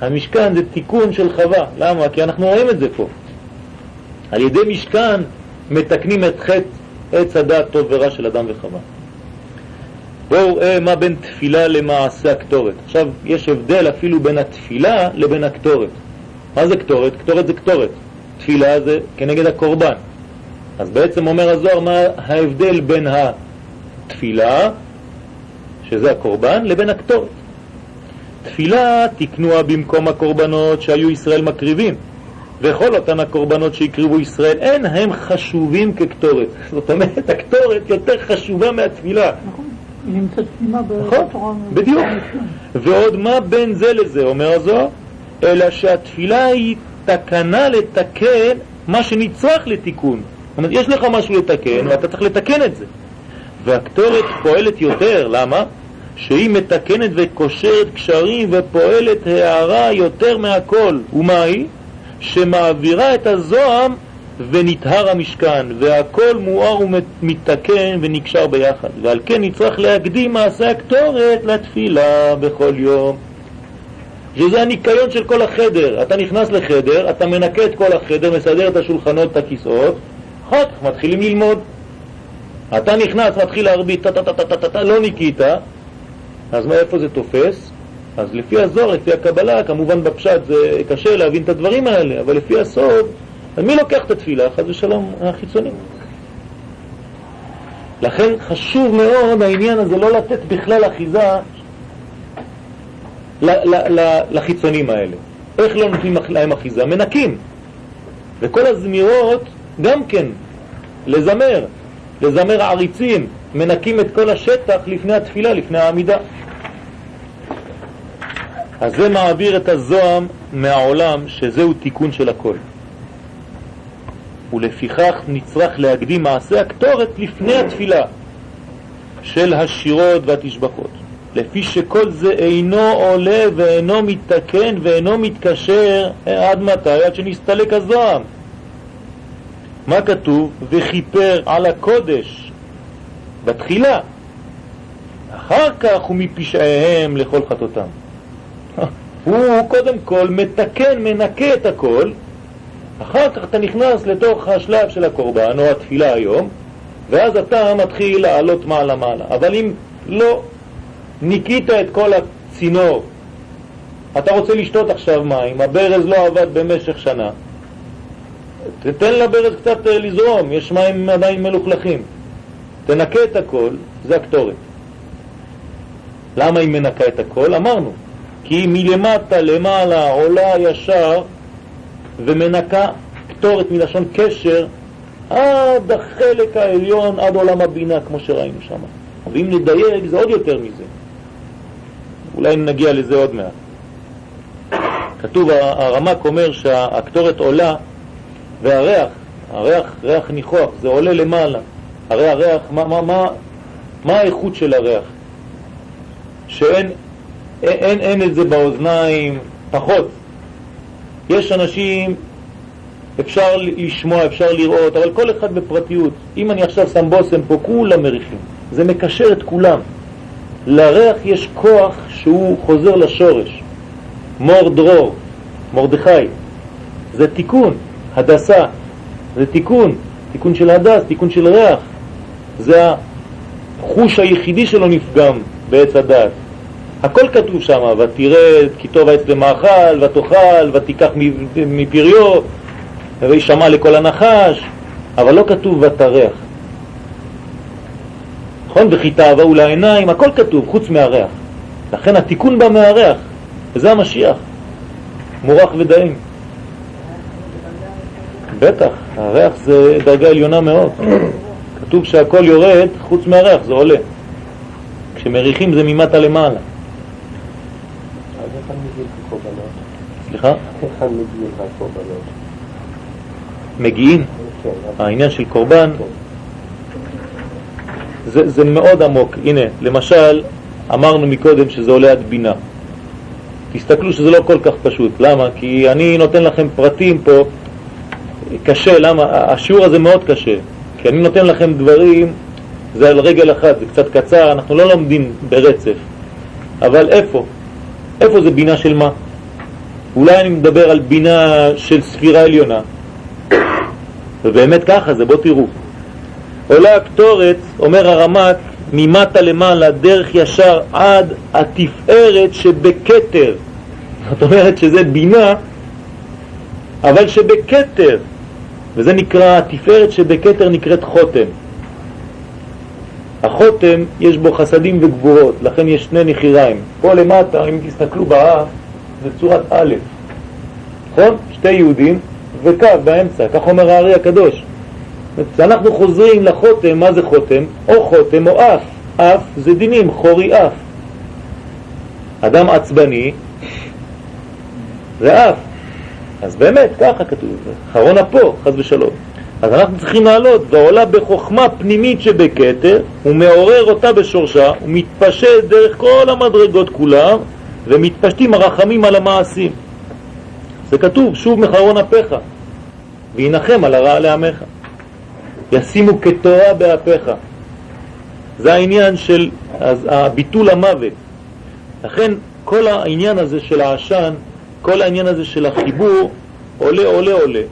Speaker 1: המשכן זה תיקון של חווה. למה? כי אנחנו רואים את זה פה. על ידי משכן מתקנים את חטא עץ הדעת טוב ורע של אדם וחווה. בואו ראה מה בין תפילה למעשה הקטורת. עכשיו, יש הבדל אפילו בין התפילה לבין הקטורת. מה זה קטורת? קטורת זה קטורת. תפילה זה כנגד הקורבן. אז בעצם אומר הזוהר מה ההבדל בין התפילה, שזה הקורבן, לבין הקטורת. תפילה תקנוה במקום הקורבנות שהיו ישראל מקריבים, וכל אותן הקורבנות שהקריבו ישראל, אין הם חשובים כקטורת. (laughs) זאת אומרת, הקטורת יותר חשובה מהתפילה. נכון,
Speaker 2: נמצאת פנימה
Speaker 1: נכון, בדיוק. ועוד מה בין זה לזה, אומר הזוהר? אלא שהתפילה היא תקנה לתקן מה שנצרך לתיקון. זאת אומרת, יש לך משהו לתקן ואתה צריך לתקן את זה. והקטורת פועלת יותר, למה? שהיא מתקנת וקושרת קשרים ופועלת הערה יותר מהכל. ומה היא? שמעבירה את הזוהם ונטהר המשכן, והכל מואר ומתקן ונקשר ביחד. ועל כן נצטרך להקדים מעשה הקטורת לתפילה בכל יום. שזה הניקיון של כל החדר. אתה נכנס לחדר, אתה מנקה את כל החדר, מסדר את השולחנות, את הכיסאות, אחר כך מתחילים ללמוד. אתה נכנס, מתחיל להרביץ, טה-טה-טה-טה-טה, לא ניקית, אז מאיפה זה תופס? אז לפי הזוהר, לפי הקבלה, כמובן בפשט זה קשה להבין את הדברים האלה, אבל לפי הסוד, מי לוקח את התפילה? חד ושלום החיצונים. לכן חשוב מאוד העניין הזה לא לתת בכלל אחיזה לחיצונים האלה. איך לא נותנים להם אחיזה? מנקים. וכל הזמירות גם כן, לזמר, לזמר העריצים, מנקים את כל השטח לפני התפילה, לפני העמידה. אז זה מעביר את הזוהם מהעולם שזהו תיקון של הכל. ולפיכך נצטרך להקדים מעשה הקטורת לפני התפילה של השירות והתשבחות. לפי שכל זה אינו עולה ואינו מתקן ואינו מתקשר עד מתי? עד שנסתלק הזוהם. מה כתוב? וכיפר על הקודש בתחילה, אחר כך ומפשעיהם לכל חטאותם. (laughs) הוא קודם כל מתקן, מנקה את הכל, אחר כך אתה נכנס לתוך השלב של הקורבן או התפילה היום, ואז אתה מתחיל לעלות מעלה מעלה. אבל אם לא ניקית את כל הצינור, אתה רוצה לשתות עכשיו מים, הברז לא עבד במשך שנה, תתן לברז קצת אה, לזרום, יש מים עדיין מלוכלכים. תנקה את הכל, זה הקטורת. למה היא מנקה את הכל? אמרנו, כי מלמטה למעלה עולה ישר ומנקה קטורת מלשון קשר עד החלק העליון, עד עולם הבינה, כמו שראינו שם. ואם נדייק זה עוד יותר מזה. אולי נגיע לזה עוד מעט. כתוב, הרמק אומר שהקטורת עולה והריח, הריח, ריח ניחוח, זה עולה למעלה. הרי הריח, מה, מה, מה, מה האיכות של הריח? שאין אין, אין את זה באוזניים, פחות. יש אנשים, אפשר לשמוע, אפשר לראות, אבל כל אחד בפרטיות. אם אני עכשיו שם בושם פה, כולם מריחים. זה מקשר את כולם. לריח יש כוח שהוא חוזר לשורש. מור דרור, מרדכי, זה תיקון, הדסה, זה תיקון, תיקון של הדס, תיקון של ריח. זה החוש היחידי שלו נפגם בעץ הדעת. הכל כתוב שם, ותראה כי טוב העץ למאכל, ותאכל, ותיקח מפריו, וישמע לכל הנחש, אבל לא כתוב ותרח. נכון? וכי תאווה לעיניים, הכל כתוב, חוץ מהריח. לכן התיקון בא מהריח, וזה המשיח, מורח ודאים. בטח, הריח זה דרגה עליונה מאוד. כתוב שהכל יורד חוץ מהריח, זה עולה. כשמריחים זה ממטה למעלה. סליחה? מגיעים? כן, העניין של קורבן כן. זה, זה מאוד עמוק. הנה, למשל, אמרנו מקודם שזה עולה עד בינה. תסתכלו שזה לא כל כך פשוט. למה? כי אני נותן לכם פרטים פה, קשה, למה? השיעור הזה מאוד קשה. כי אני נותן לכם דברים, זה על רגל אחת, זה קצת קצר, אנחנו לא לומדים ברצף. אבל איפה? איפה זה בינה של מה? אולי אני מדבר על בינה של ספירה עליונה. ובאמת ככה זה, בואו תראו. עולה הקטורת, אומר הרמק, ממטה למעלה, דרך ישר עד התפארת שבקטר. זאת אומרת שזה בינה, אבל שבקטר. וזה נקרא, התפארת שבקטר נקראת חותם. החותם יש בו חסדים וגבורות, לכן יש שני נחיריים. פה למטה, אם תסתכלו באף, זה צורת א', נכון? שתי יהודים וקו באמצע, כך אומר הארי הקדוש. כשאנחנו חוזרים לחותם, מה זה חותם? או חותם או אף. אף זה דינים, חורי אף. אדם עצבני זה אף. אז באמת, ככה כתוב, חרון אפו, חז ושלום. אז אנחנו צריכים לעלות, ועולה בחוכמה פנימית שבקטר, ומעורר אותה בשורשה, ומתפשט דרך כל המדרגות כולם, ומתפשטים הרחמים על המעשים. זה כתוב, שוב מחרון אפיך, וינחם על הרע לעמך. ישימו כתורה באפיך. זה העניין של ביטול המוות. לכן כל העניין הזה של העשן, כל העניין הזה של החיבור, עולה, עולה, עולה.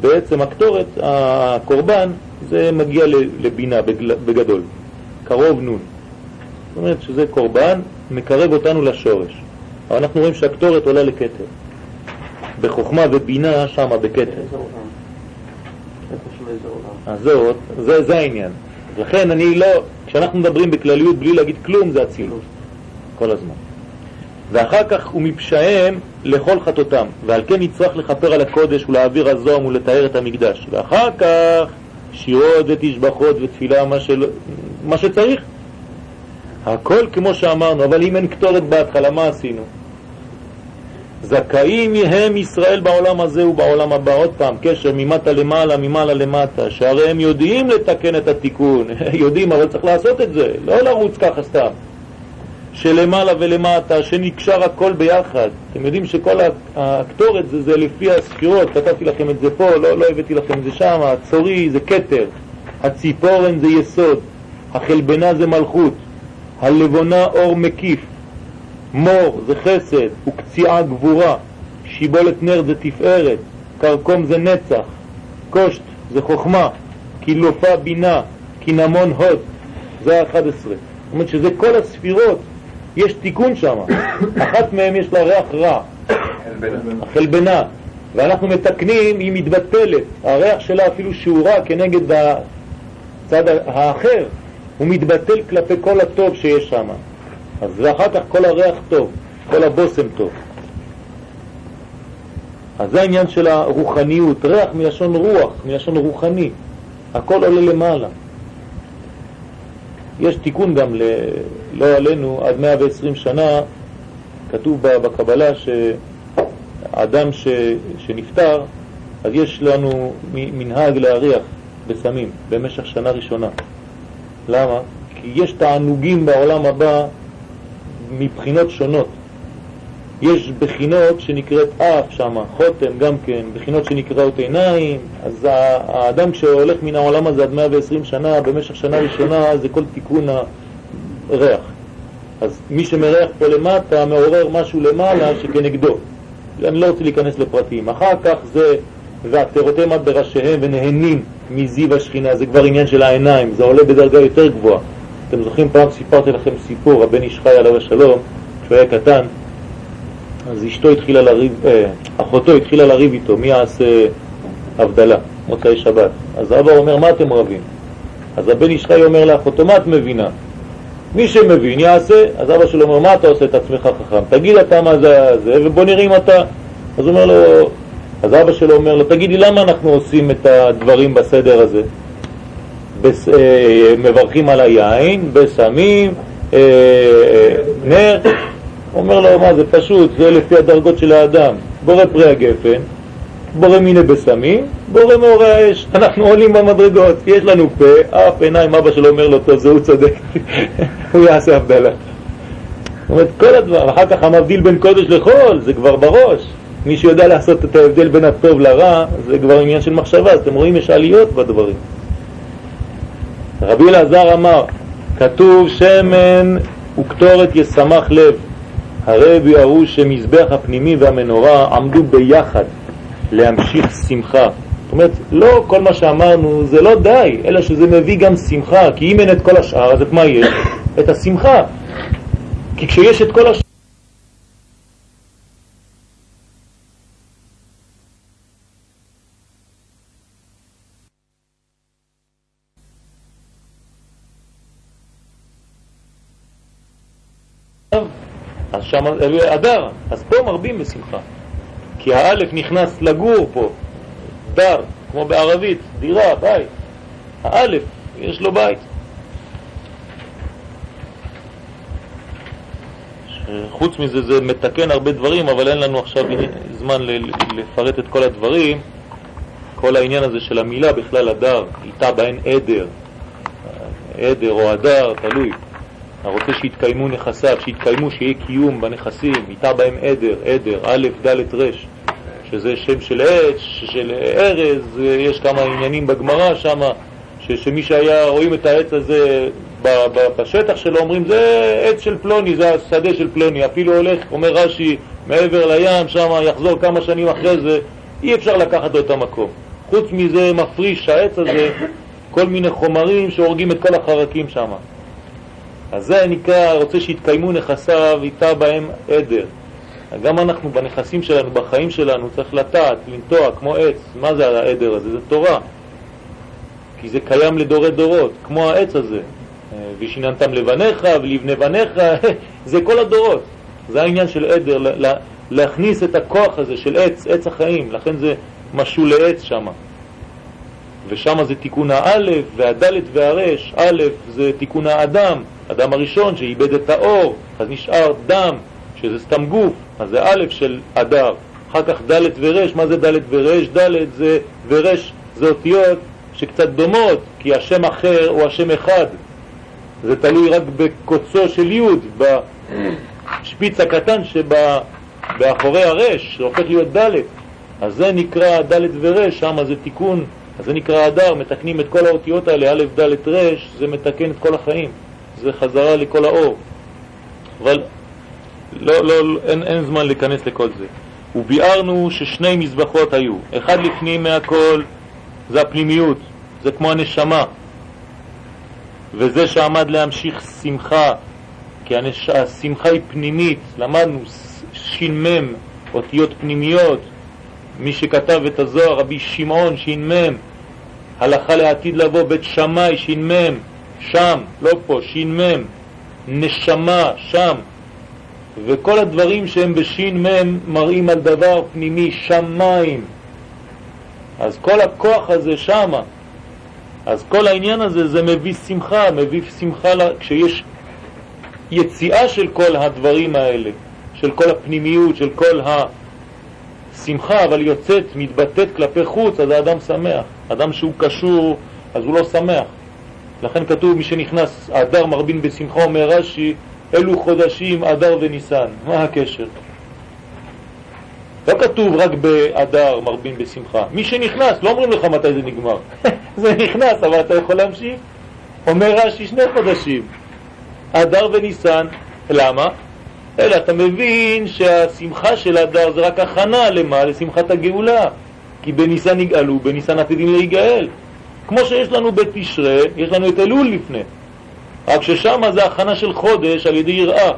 Speaker 1: בעצם הקטורת, הקורבן, זה מגיע לבינה בגדול, קרוב נון. אומרת שזה קורבן, מקרב אותנו לשורש. אבל אנחנו רואים שהקטורת עולה לכתר. בחוכמה ובינה שמה בכתר. אז זהו, זה, זה העניין. לכן אני לא, כשאנחנו מדברים בכלליות בלי להגיד כלום זה אצילות, כל הזמן. ואחר כך הוא מפשעם לכל חטאותם, ועל כן יצטרך לכפר על הקודש ולהעביר הזוהם ולתאר את המקדש. ואחר כך שירות ותשבחות ותפילה, מה, של... מה שצריך. הכל כמו שאמרנו, אבל אם אין קטורת בהתחלה, מה עשינו? זכאים הם ישראל בעולם הזה ובעולם הבא. עוד פעם, קשר ממטה למעלה, ממעלה למטה, שהרי הם יודעים לתקן את התיקון, (laughs) יודעים, אבל צריך לעשות את זה, לא לרוץ ככה סתם. שלמעלה ולמטה, שנקשר הכל ביחד. אתם יודעים שכל הקטורת זה, זה לפי הספירות, כתבתי לכם את זה פה, לא, לא הבאתי לכם את זה שם, הצורי זה קטר, הציפורן זה יסוד, החלבנה זה מלכות, הלבונה אור מקיף, מור זה חסד וקציעה גבורה, שיבולת נר זה תפארת, קרקום זה נצח, קושט זה חוכמה, קילופה בינה, קינמון הוד, זה ה-11. זאת אומרת שזה כל הספירות, יש תיקון שם, (coughs) אחת מהן יש לה ריח רע, החלבנה, ואנחנו מתקנים, היא מתבטלת, הריח שלה אפילו שהוא רע כנגד הצד האחר, הוא מתבטל כלפי כל הטוב שיש שם. אז ואחר כך כל הריח טוב, כל הבושם טוב. אז זה העניין של הרוחניות, ריח מלשון רוח, מלשון רוחני, הכל עולה למעלה. יש תיקון גם, ל... לא עלינו, עד 120 שנה, כתוב בקבלה שאדם ש... שנפטר, אז יש לנו מנהג להריח בסמים במשך שנה ראשונה. למה? כי יש תענוגים בעולם הבא מבחינות שונות. יש בחינות שנקראת אף שם, חותם גם כן, בחינות שנקראות עיניים, אז האדם שהולך מן העולם הזה עד 120 שנה, במשך שנה ראשונה, זה כל תיקון הריח. אז מי שמריח פה למטה מעורר משהו למעלה שכנגדו. אני לא רוצה להיכנס לפרטים. אחר כך זה עד בראשיהם ונהנים מזיו השכינה, זה כבר עניין של העיניים, זה עולה בדרגה יותר גבוהה. אתם זוכרים פעם סיפרתי לכם סיפור, הבן איש חי עליו השלום, כשהוא היה קטן, אז אשתו התחילה לריב, אה, אחותו התחילה לריב איתו, מי יעשה הבדלה, מוצאי שבת. אז אבא אומר, מה אתם רבים? אז הבן איש חי אומר לאחותו, מה את מבינה? מי שמבין יעשה. אז אבא שלו אומר, מה אתה עושה את עצמך חכם? תגיד אתה מה זה זה, ובוא נראה אם אתה... אז הוא אומר לו, אז אבא שלו אומר לו, תגידי, למה אנחנו עושים את הדברים בסדר הזה? בס, אה, מברכים על היין, בסמים, אה, אה, נר. אומר לו, מה זה פשוט, זה לפי הדרגות של האדם. בורא פרי הגפן, בורא מיני בסמים, בורא מאורי האש. אנחנו עולים במדרגות, יש לנו פה, אף עיניים, אבא שלו אומר לו, טוב, זה הוא צודק, (laughs) הוא יעשה הבדלה. זאת אומרת, כל הדבר, אחר כך המבדיל בין קודש לחול, זה כבר בראש. מי שיודע לעשות את ההבדל בין הטוב לרע, זה כבר עניין של מחשבה, אז אתם רואים, יש עליות בדברים. רבי אלעזר אמר, כתוב שמן וקטורת ישמח לב. הרבי הראו שמזבח הפנימי והמנורה עמדו ביחד להמשיך שמחה. זאת אומרת, לא כל מה שאמרנו זה לא די, אלא שזה מביא גם שמחה, כי אם אין את כל השאר, אז את מה יש? את השמחה. כי כשיש את כל השאר... אז שם אדר, אז פה מרבים בשמחה. כי האלף נכנס לגור פה, דר, כמו בערבית, דירה, בית. האלף, יש לו בית. חוץ מזה זה מתקן הרבה דברים, אבל אין לנו עכשיו זמן לפרט את כל הדברים. כל העניין הזה של המילה בכלל הדר, איתה בהן עדר, עדר או הדר, תלוי. הרוצה שיתקיימו נכסיו, שיתקיימו, שיהיה קיום בנכסים, איתה בהם עדר, עדר, א', ד', ר', שזה שם של עץ, של ארז, יש כמה עניינים בגמרא שם, שמי שהיה, רואים את העץ הזה בשטח שלו, אומרים זה עץ של פלוני, זה השדה של פלוני, אפילו הולך, אומר רש"י, מעבר לים, שם יחזור כמה שנים אחרי זה, אי אפשר לקחת לו את המקום. חוץ מזה מפריש העץ הזה כל מיני חומרים שהורגים את כל החרקים שם. אז זה נקרא, רוצה שיתקיימו נכסיו, איתה בהם עדר. גם אנחנו בנכסים שלנו, בחיים שלנו, צריך לטעת, לנטוע כמו עץ. מה זה העדר הזה? זה תורה. כי זה קיים לדורי דורות, כמו העץ הזה. ושיננתם לבניך ולבני בניך, (laughs) זה כל הדורות. זה העניין של עדר, להכניס את הכוח הזה של עץ, עץ החיים, לכן זה משול לעץ שם. ושם זה תיקון האלף והדלת והרש, א' זה תיקון האדם, אדם הראשון שאיבד את האור, אז נשאר דם, שזה סתם גוף, אז זה א' של אדר. אחר כך ד' ורש, מה זה ד' ורש? ד' זה ורש זה אותיות שקצת דומות, כי השם אחר הוא השם אחד. זה תלוי רק בקוצו של י', בשפיץ הקטן שבאחורי הרש, שהופך להיות ד'. אז זה נקרא ד' ורש, שם זה תיקון, אז זה נקרא אדר, מתקנים את כל האותיות האלה, א', ד', ר', זה מתקן את כל החיים. זה חזרה לכל האור. אבל לא, לא, אין, אין זמן להיכנס לכל זה. וביארנו ששני מזבחות היו, אחד לפנים מהכל זה הפנימיות, זה כמו הנשמה, וזה שעמד להמשיך שמחה, כי הנש... השמחה היא פנימית, למדנו ש"מ, אותיות פנימיות, מי שכתב את הזוהר, רבי שמעון, ש"מ, הלכה לעתיד לבוא, בית שמאי, ש"מ, שם, לא פה, ש"מ, נשמה, שם. וכל הדברים שהם בשין מם מראים על דבר פנימי, שמיים. אז כל הכוח הזה שמה. אז כל העניין הזה זה מביא שמחה, מביא שמחה כשיש יציאה של כל הדברים האלה, של כל הפנימיות, של כל השמחה, אבל יוצאת, מתבטאת כלפי חוץ, אז האדם שמח. אדם שהוא קשור, אז הוא לא שמח. לכן כתוב, מי שנכנס, אדר מרבין בשמחה, אומר רש"י, אלו חודשים אדר וניסן. מה הקשר? לא כתוב רק באדר מרבין בשמחה. מי שנכנס, לא אומרים לך מתי זה נגמר. (laughs) זה נכנס, אבל אתה יכול להמשיך. אומר רש"י שני חודשים, אדר וניסן. למה? אלא אתה מבין שהשמחה של אדר זה רק הכנה למה? לשמחת הגאולה. כי בניסן נגאלו, בניסן עתידים להיגאל. כמו שיש לנו בתשרה, יש לנו את אלול לפני. רק ששם זה הכנה של חודש על ידי יראה.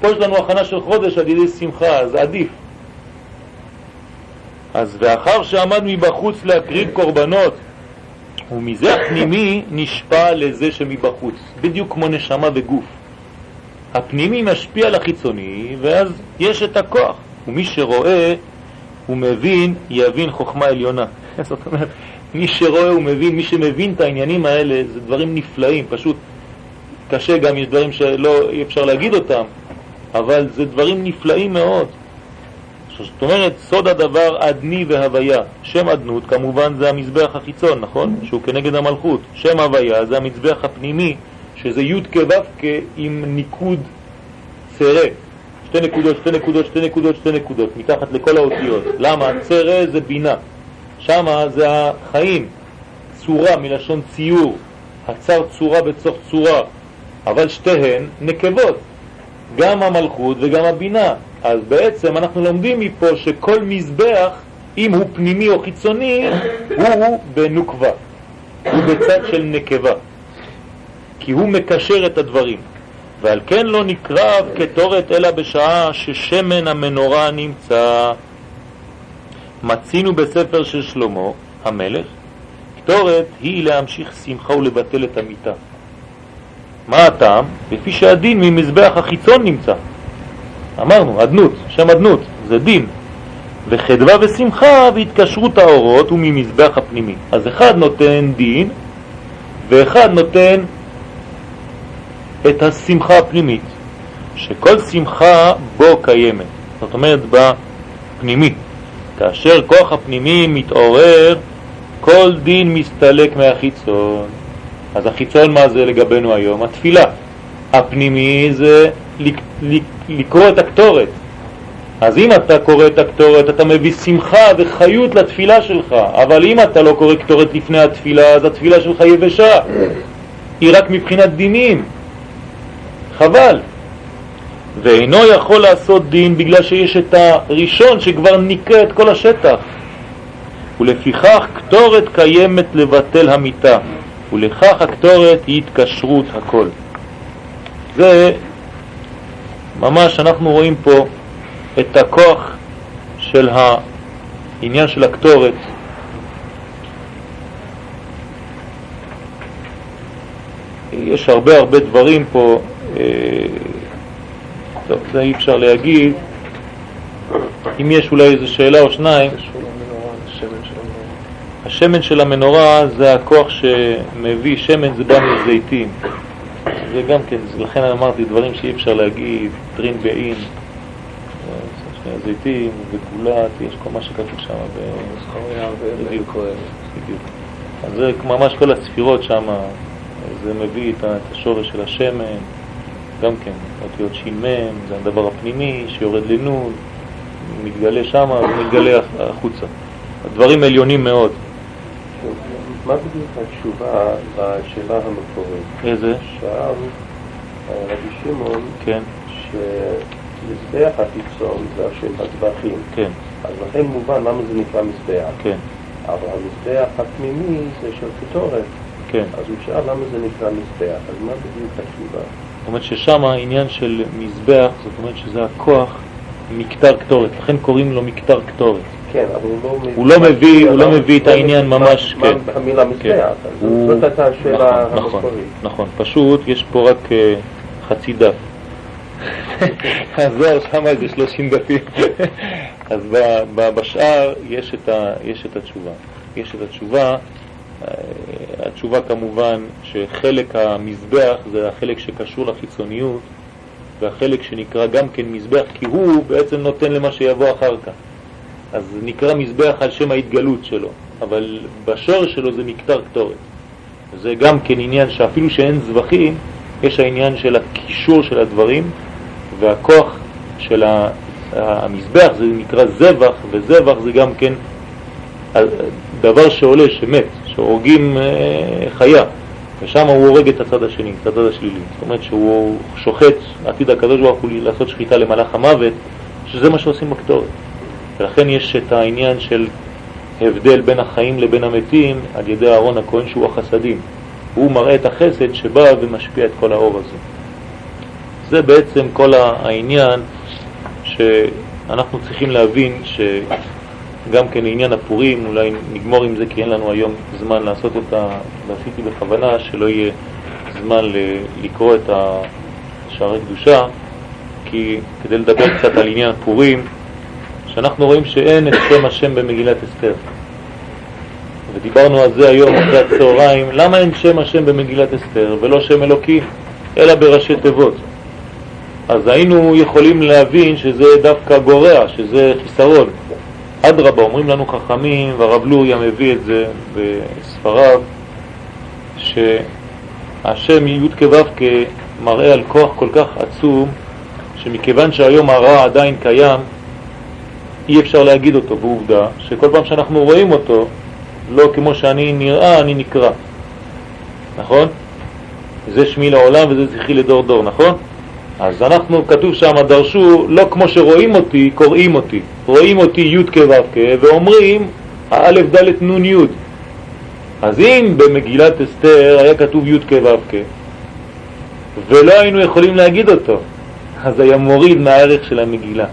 Speaker 1: פה יש לנו הכנה של חודש על ידי שמחה, זה עדיף. אז ואחר שעמד מבחוץ להקריב קורבנות, ומזה הפנימי נשפע לזה שמבחוץ, בדיוק כמו נשמה וגוף. הפנימי משפיע על החיצוני, ואז יש את הכוח. ומי שרואה ומבין, יבין חוכמה עליונה. (laughs) זאת אומרת, מי שרואה ומבין, מי שמבין את העניינים האלה, זה דברים נפלאים, פשוט קשה גם, יש דברים שלא אי אפשר להגיד אותם, אבל זה דברים נפלאים מאוד. זאת אומרת, סוד הדבר אדני והוויה. שם אדנות כמובן זה המזבח החיצון, נכון? שהוא כנגד המלכות. שם הוויה זה המזבח הפנימי, שזה י' כו' עם ניקוד צרה. שתי נקודות, שתי נקודות, שתי נקודות, שתי נקודות, מתחת לכל האותיות. למה? צרה זה בינה. שמה זה החיים, צורה מלשון ציור, הצר צורה בצוך צורה, אבל שתיהן נקבות, גם המלכות וגם הבינה. אז בעצם אנחנו לומדים מפה שכל מזבח, אם הוא פנימי או חיצוני, הוא בנוקבה, הוא בצד של נקבה, כי הוא מקשר את הדברים. ועל כן לא נקרב כתורת אלא בשעה ששמן המנורה נמצא. מצינו בספר של שלמה המלך, קטורת היא להמשיך שמחה ולבטל את המיטה. מה הטעם? לפי שהדין ממזבח החיצון נמצא. אמרנו, אדנות, שם אדנות, זה דין. וחדווה ושמחה והתקשרות האורות הוא ממזבח הפנימי. אז אחד נותן דין ואחד נותן את השמחה הפנימית, שכל שמחה בו קיימת, זאת אומרת בפנימי. כאשר כוח הפנימי מתעורר, כל דין מסתלק מהחיצון. אז החיצון מה זה לגבינו היום? התפילה. הפנימי זה לקרוא את הקטורת. אז אם אתה קורא את הקטורת, אתה מביא שמחה וחיות לתפילה שלך, אבל אם אתה לא קורא קטורת לפני התפילה, אז התפילה שלך יבשה. היא רק מבחינת דינים. חבל. ואינו יכול לעשות דין בגלל שיש את הראשון שכבר ניקה את כל השטח. ולפיכך קטורת קיימת לבטל המיטה, ולכך הקטורת היא התקשרות הכל. זה ממש אנחנו רואים פה את הכוח של העניין של הקטורת. יש הרבה הרבה דברים פה אה, טוב, זה אי אפשר להגיד. אם יש אולי איזו שאלה או שניים, השמן של המנורה זה הכוח שמביא, שמן זה בא מזיתים. זה גם כן, לכן אמרתי דברים שאי אפשר להגיד, טרין בעין, זיתים וגולת, יש כל מה שכתוב שם. בדיוק. אז זה ממש כל הספירות שם, זה מביא את השורש של השמן. גם כן, אותיות ש"מ, זה הדבר הפנימי שיורד לנון, מתגלה שם ומתגלה החוצה. הדברים עליונים מאוד.
Speaker 2: מה בדיוק התשובה לשאלה המקורית?
Speaker 1: איזה?
Speaker 2: שאל אה, רבי שמעון,
Speaker 1: כן.
Speaker 2: שמזבח החיצון זה השם הטבחים.
Speaker 1: כן.
Speaker 2: אז לכן מובן למה זה נקרא מזבח.
Speaker 1: כן.
Speaker 2: אבל המזבח הפנימי זה של קטורת.
Speaker 1: כן.
Speaker 2: אז הוא שאל למה זה נקרא מזבח, אז מה בדיוק התשובה?
Speaker 1: זאת אומרת ששם העניין של מזבח, זאת אומרת שזה הכוח מקטר קטורת, לכן קוראים לו מקטר קטורת.
Speaker 2: כן, אבל הוא לא,
Speaker 1: הוא לא מביא, הוא לא מביא את העניין ממש,
Speaker 2: כן. המילה מזבח? זאת הייתה השאלה
Speaker 1: נכון,
Speaker 2: המקורית.
Speaker 1: נכון, פשוט יש פה רק אה, חצי דף. (laughs) הזוהר שם זה 30 דפים. (laughs) אז בשאר יש את, התשובה. יש את התשובה, התשובה כמובן שחלק המזבח זה החלק שקשור לחיצוניות, והחלק שנקרא גם כן מזבח, כי הוא בעצם נותן למה שיבוא אחר כך. אז נקרא מזבח על שם ההתגלות שלו, אבל בשור שלו זה מקטר קטורת. זה גם כן עניין שאפילו שאין זבחים, יש העניין של הקישור של הדברים והכוח של המזבח, זה נקרא זבח, וזבח זה גם כן דבר שעולה, שמת, שהורגים אה, חיה, ושם הוא הורג את הצד השני, את הצד השלילי. זאת אומרת שהוא שוחט, עתיד הקדוש ברוך הוא לעשות שחיטה למלאך המוות, שזה מה שעושים בקטורת. ולכן יש את העניין של הבדל בין החיים לבין המתים על ידי אהרון הכהן שהוא החסדים. הוא מראה את החסד שבא ומשפיע את כל האור הזה. זה בעצם כל העניין שאנחנו צריכים להבין שגם כן עניין הפורים, אולי נגמור עם זה כי אין לנו היום זמן לעשות אותה, ועשיתי בכוונה שלא יהיה זמן לקרוא את שערי קדושה, כי כדי לדבר קצת על עניין הפורים, שאנחנו רואים שאין את שם השם במגילת אסתר. ודיברנו על זה היום אחרי הצהריים, למה אין שם השם במגילת אסתר ולא שם אלוקים, אלא בראשי תיבות. אז היינו יכולים להבין שזה דווקא גורע, שזה חיסרון. אדרבה, אומרים לנו חכמים, והרב לוריה מביא את זה בספריו, שהשם י' כו' מראה על כוח כל כך עצום, שמכיוון שהיום הרע עדיין קיים, אי אפשר להגיד אותו בעובדה, שכל פעם שאנחנו רואים אותו, לא כמו שאני נראה, אני נקרא. נכון? זה שמי לעולם וזה זכי לדור דור, נכון? אז אנחנו, כתוב שם, דרשו, לא כמו שרואים אותי, קוראים אותי. רואים אותי י' כו' ואומרים האלף ד' נ' י'. אז אם במגילת אסתר היה כתוב י' כו' ולא היינו יכולים להגיד אותו, אז היה מוריד מהערך של המגילה.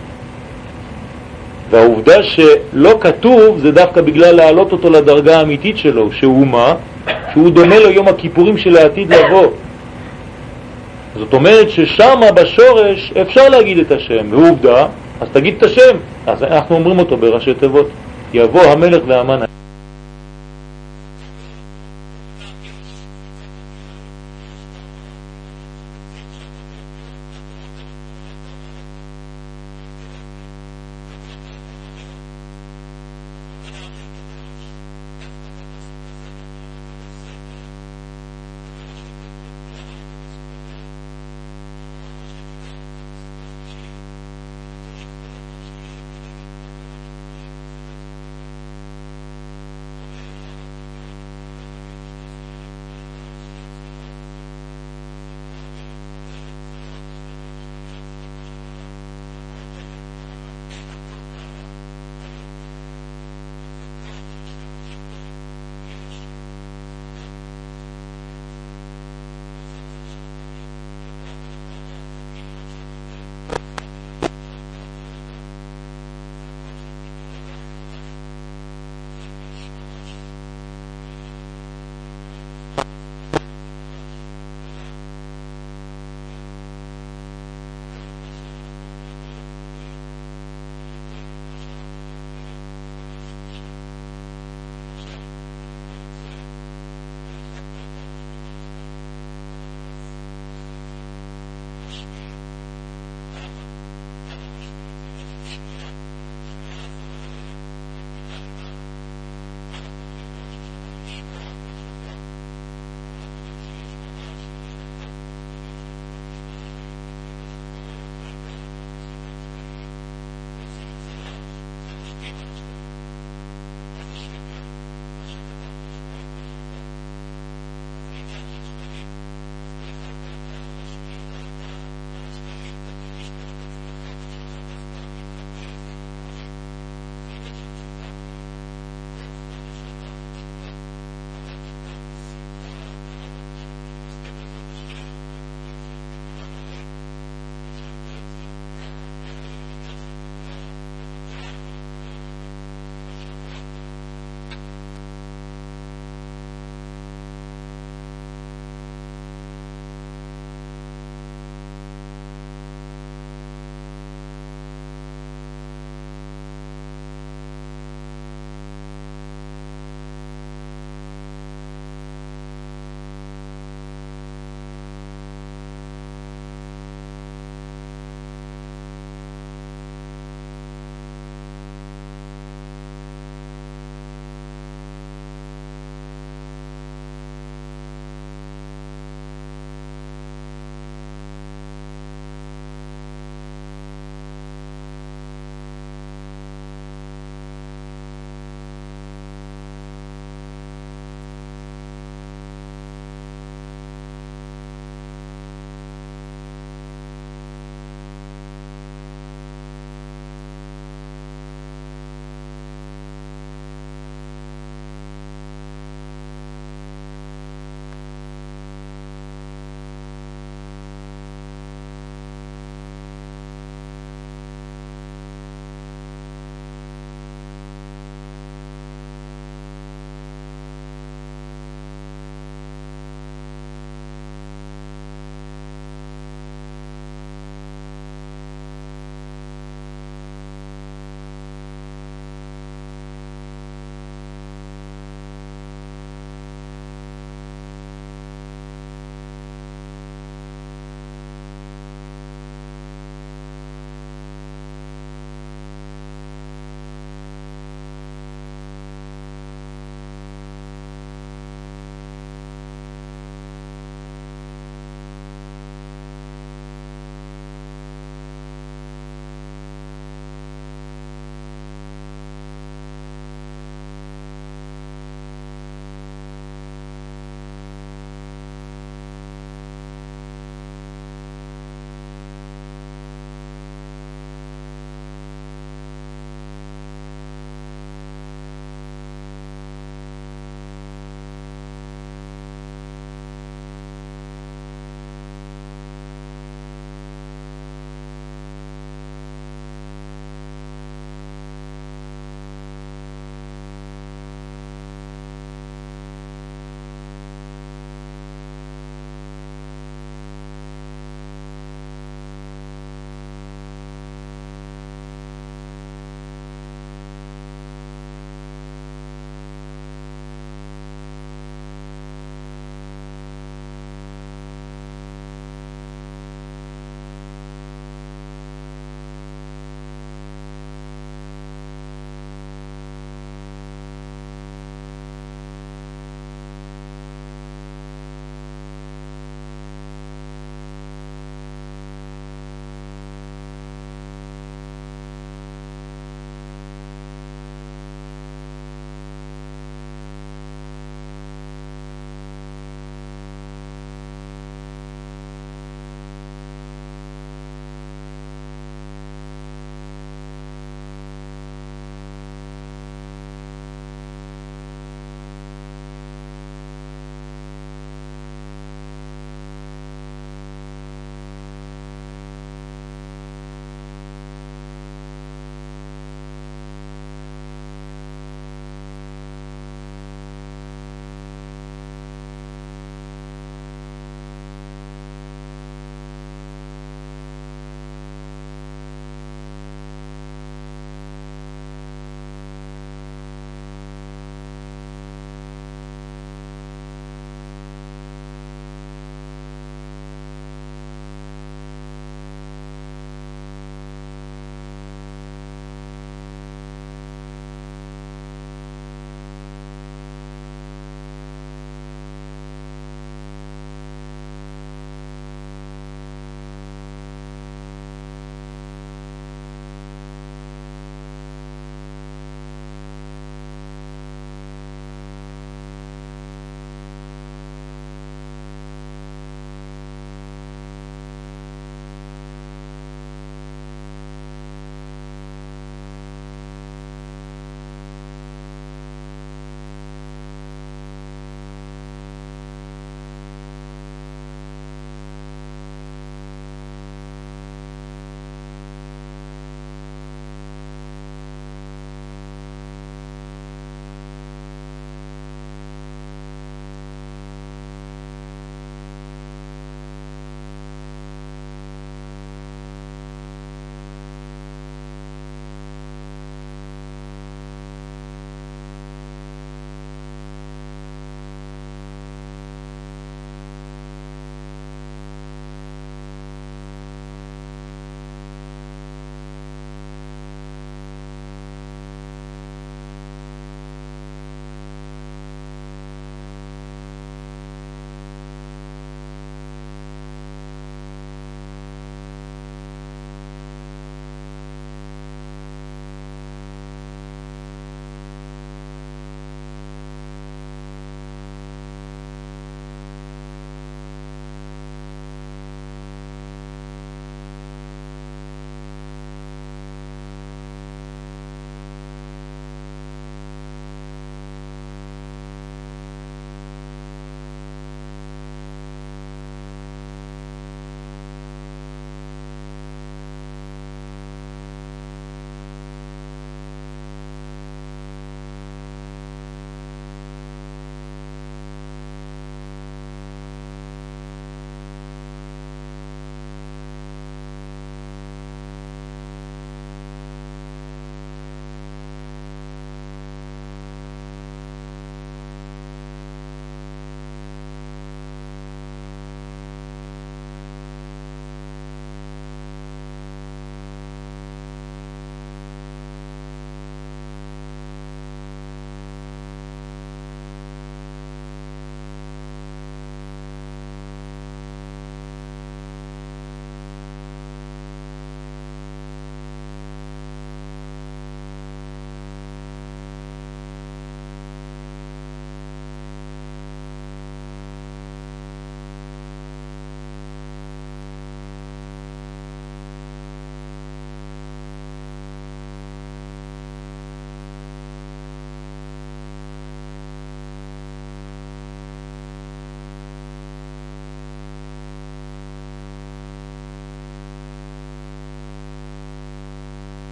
Speaker 1: והעובדה שלא כתוב זה דווקא בגלל להעלות אותו לדרגה האמיתית שלו, שהוא מה? שהוא דומה ליום הכיפורים של העתיד לבוא. זאת אומרת ששם בשורש אפשר להגיד את השם, ועובדה, אז תגיד את השם. אז אנחנו אומרים אותו בראשי תיבות, יבוא המלך והמן.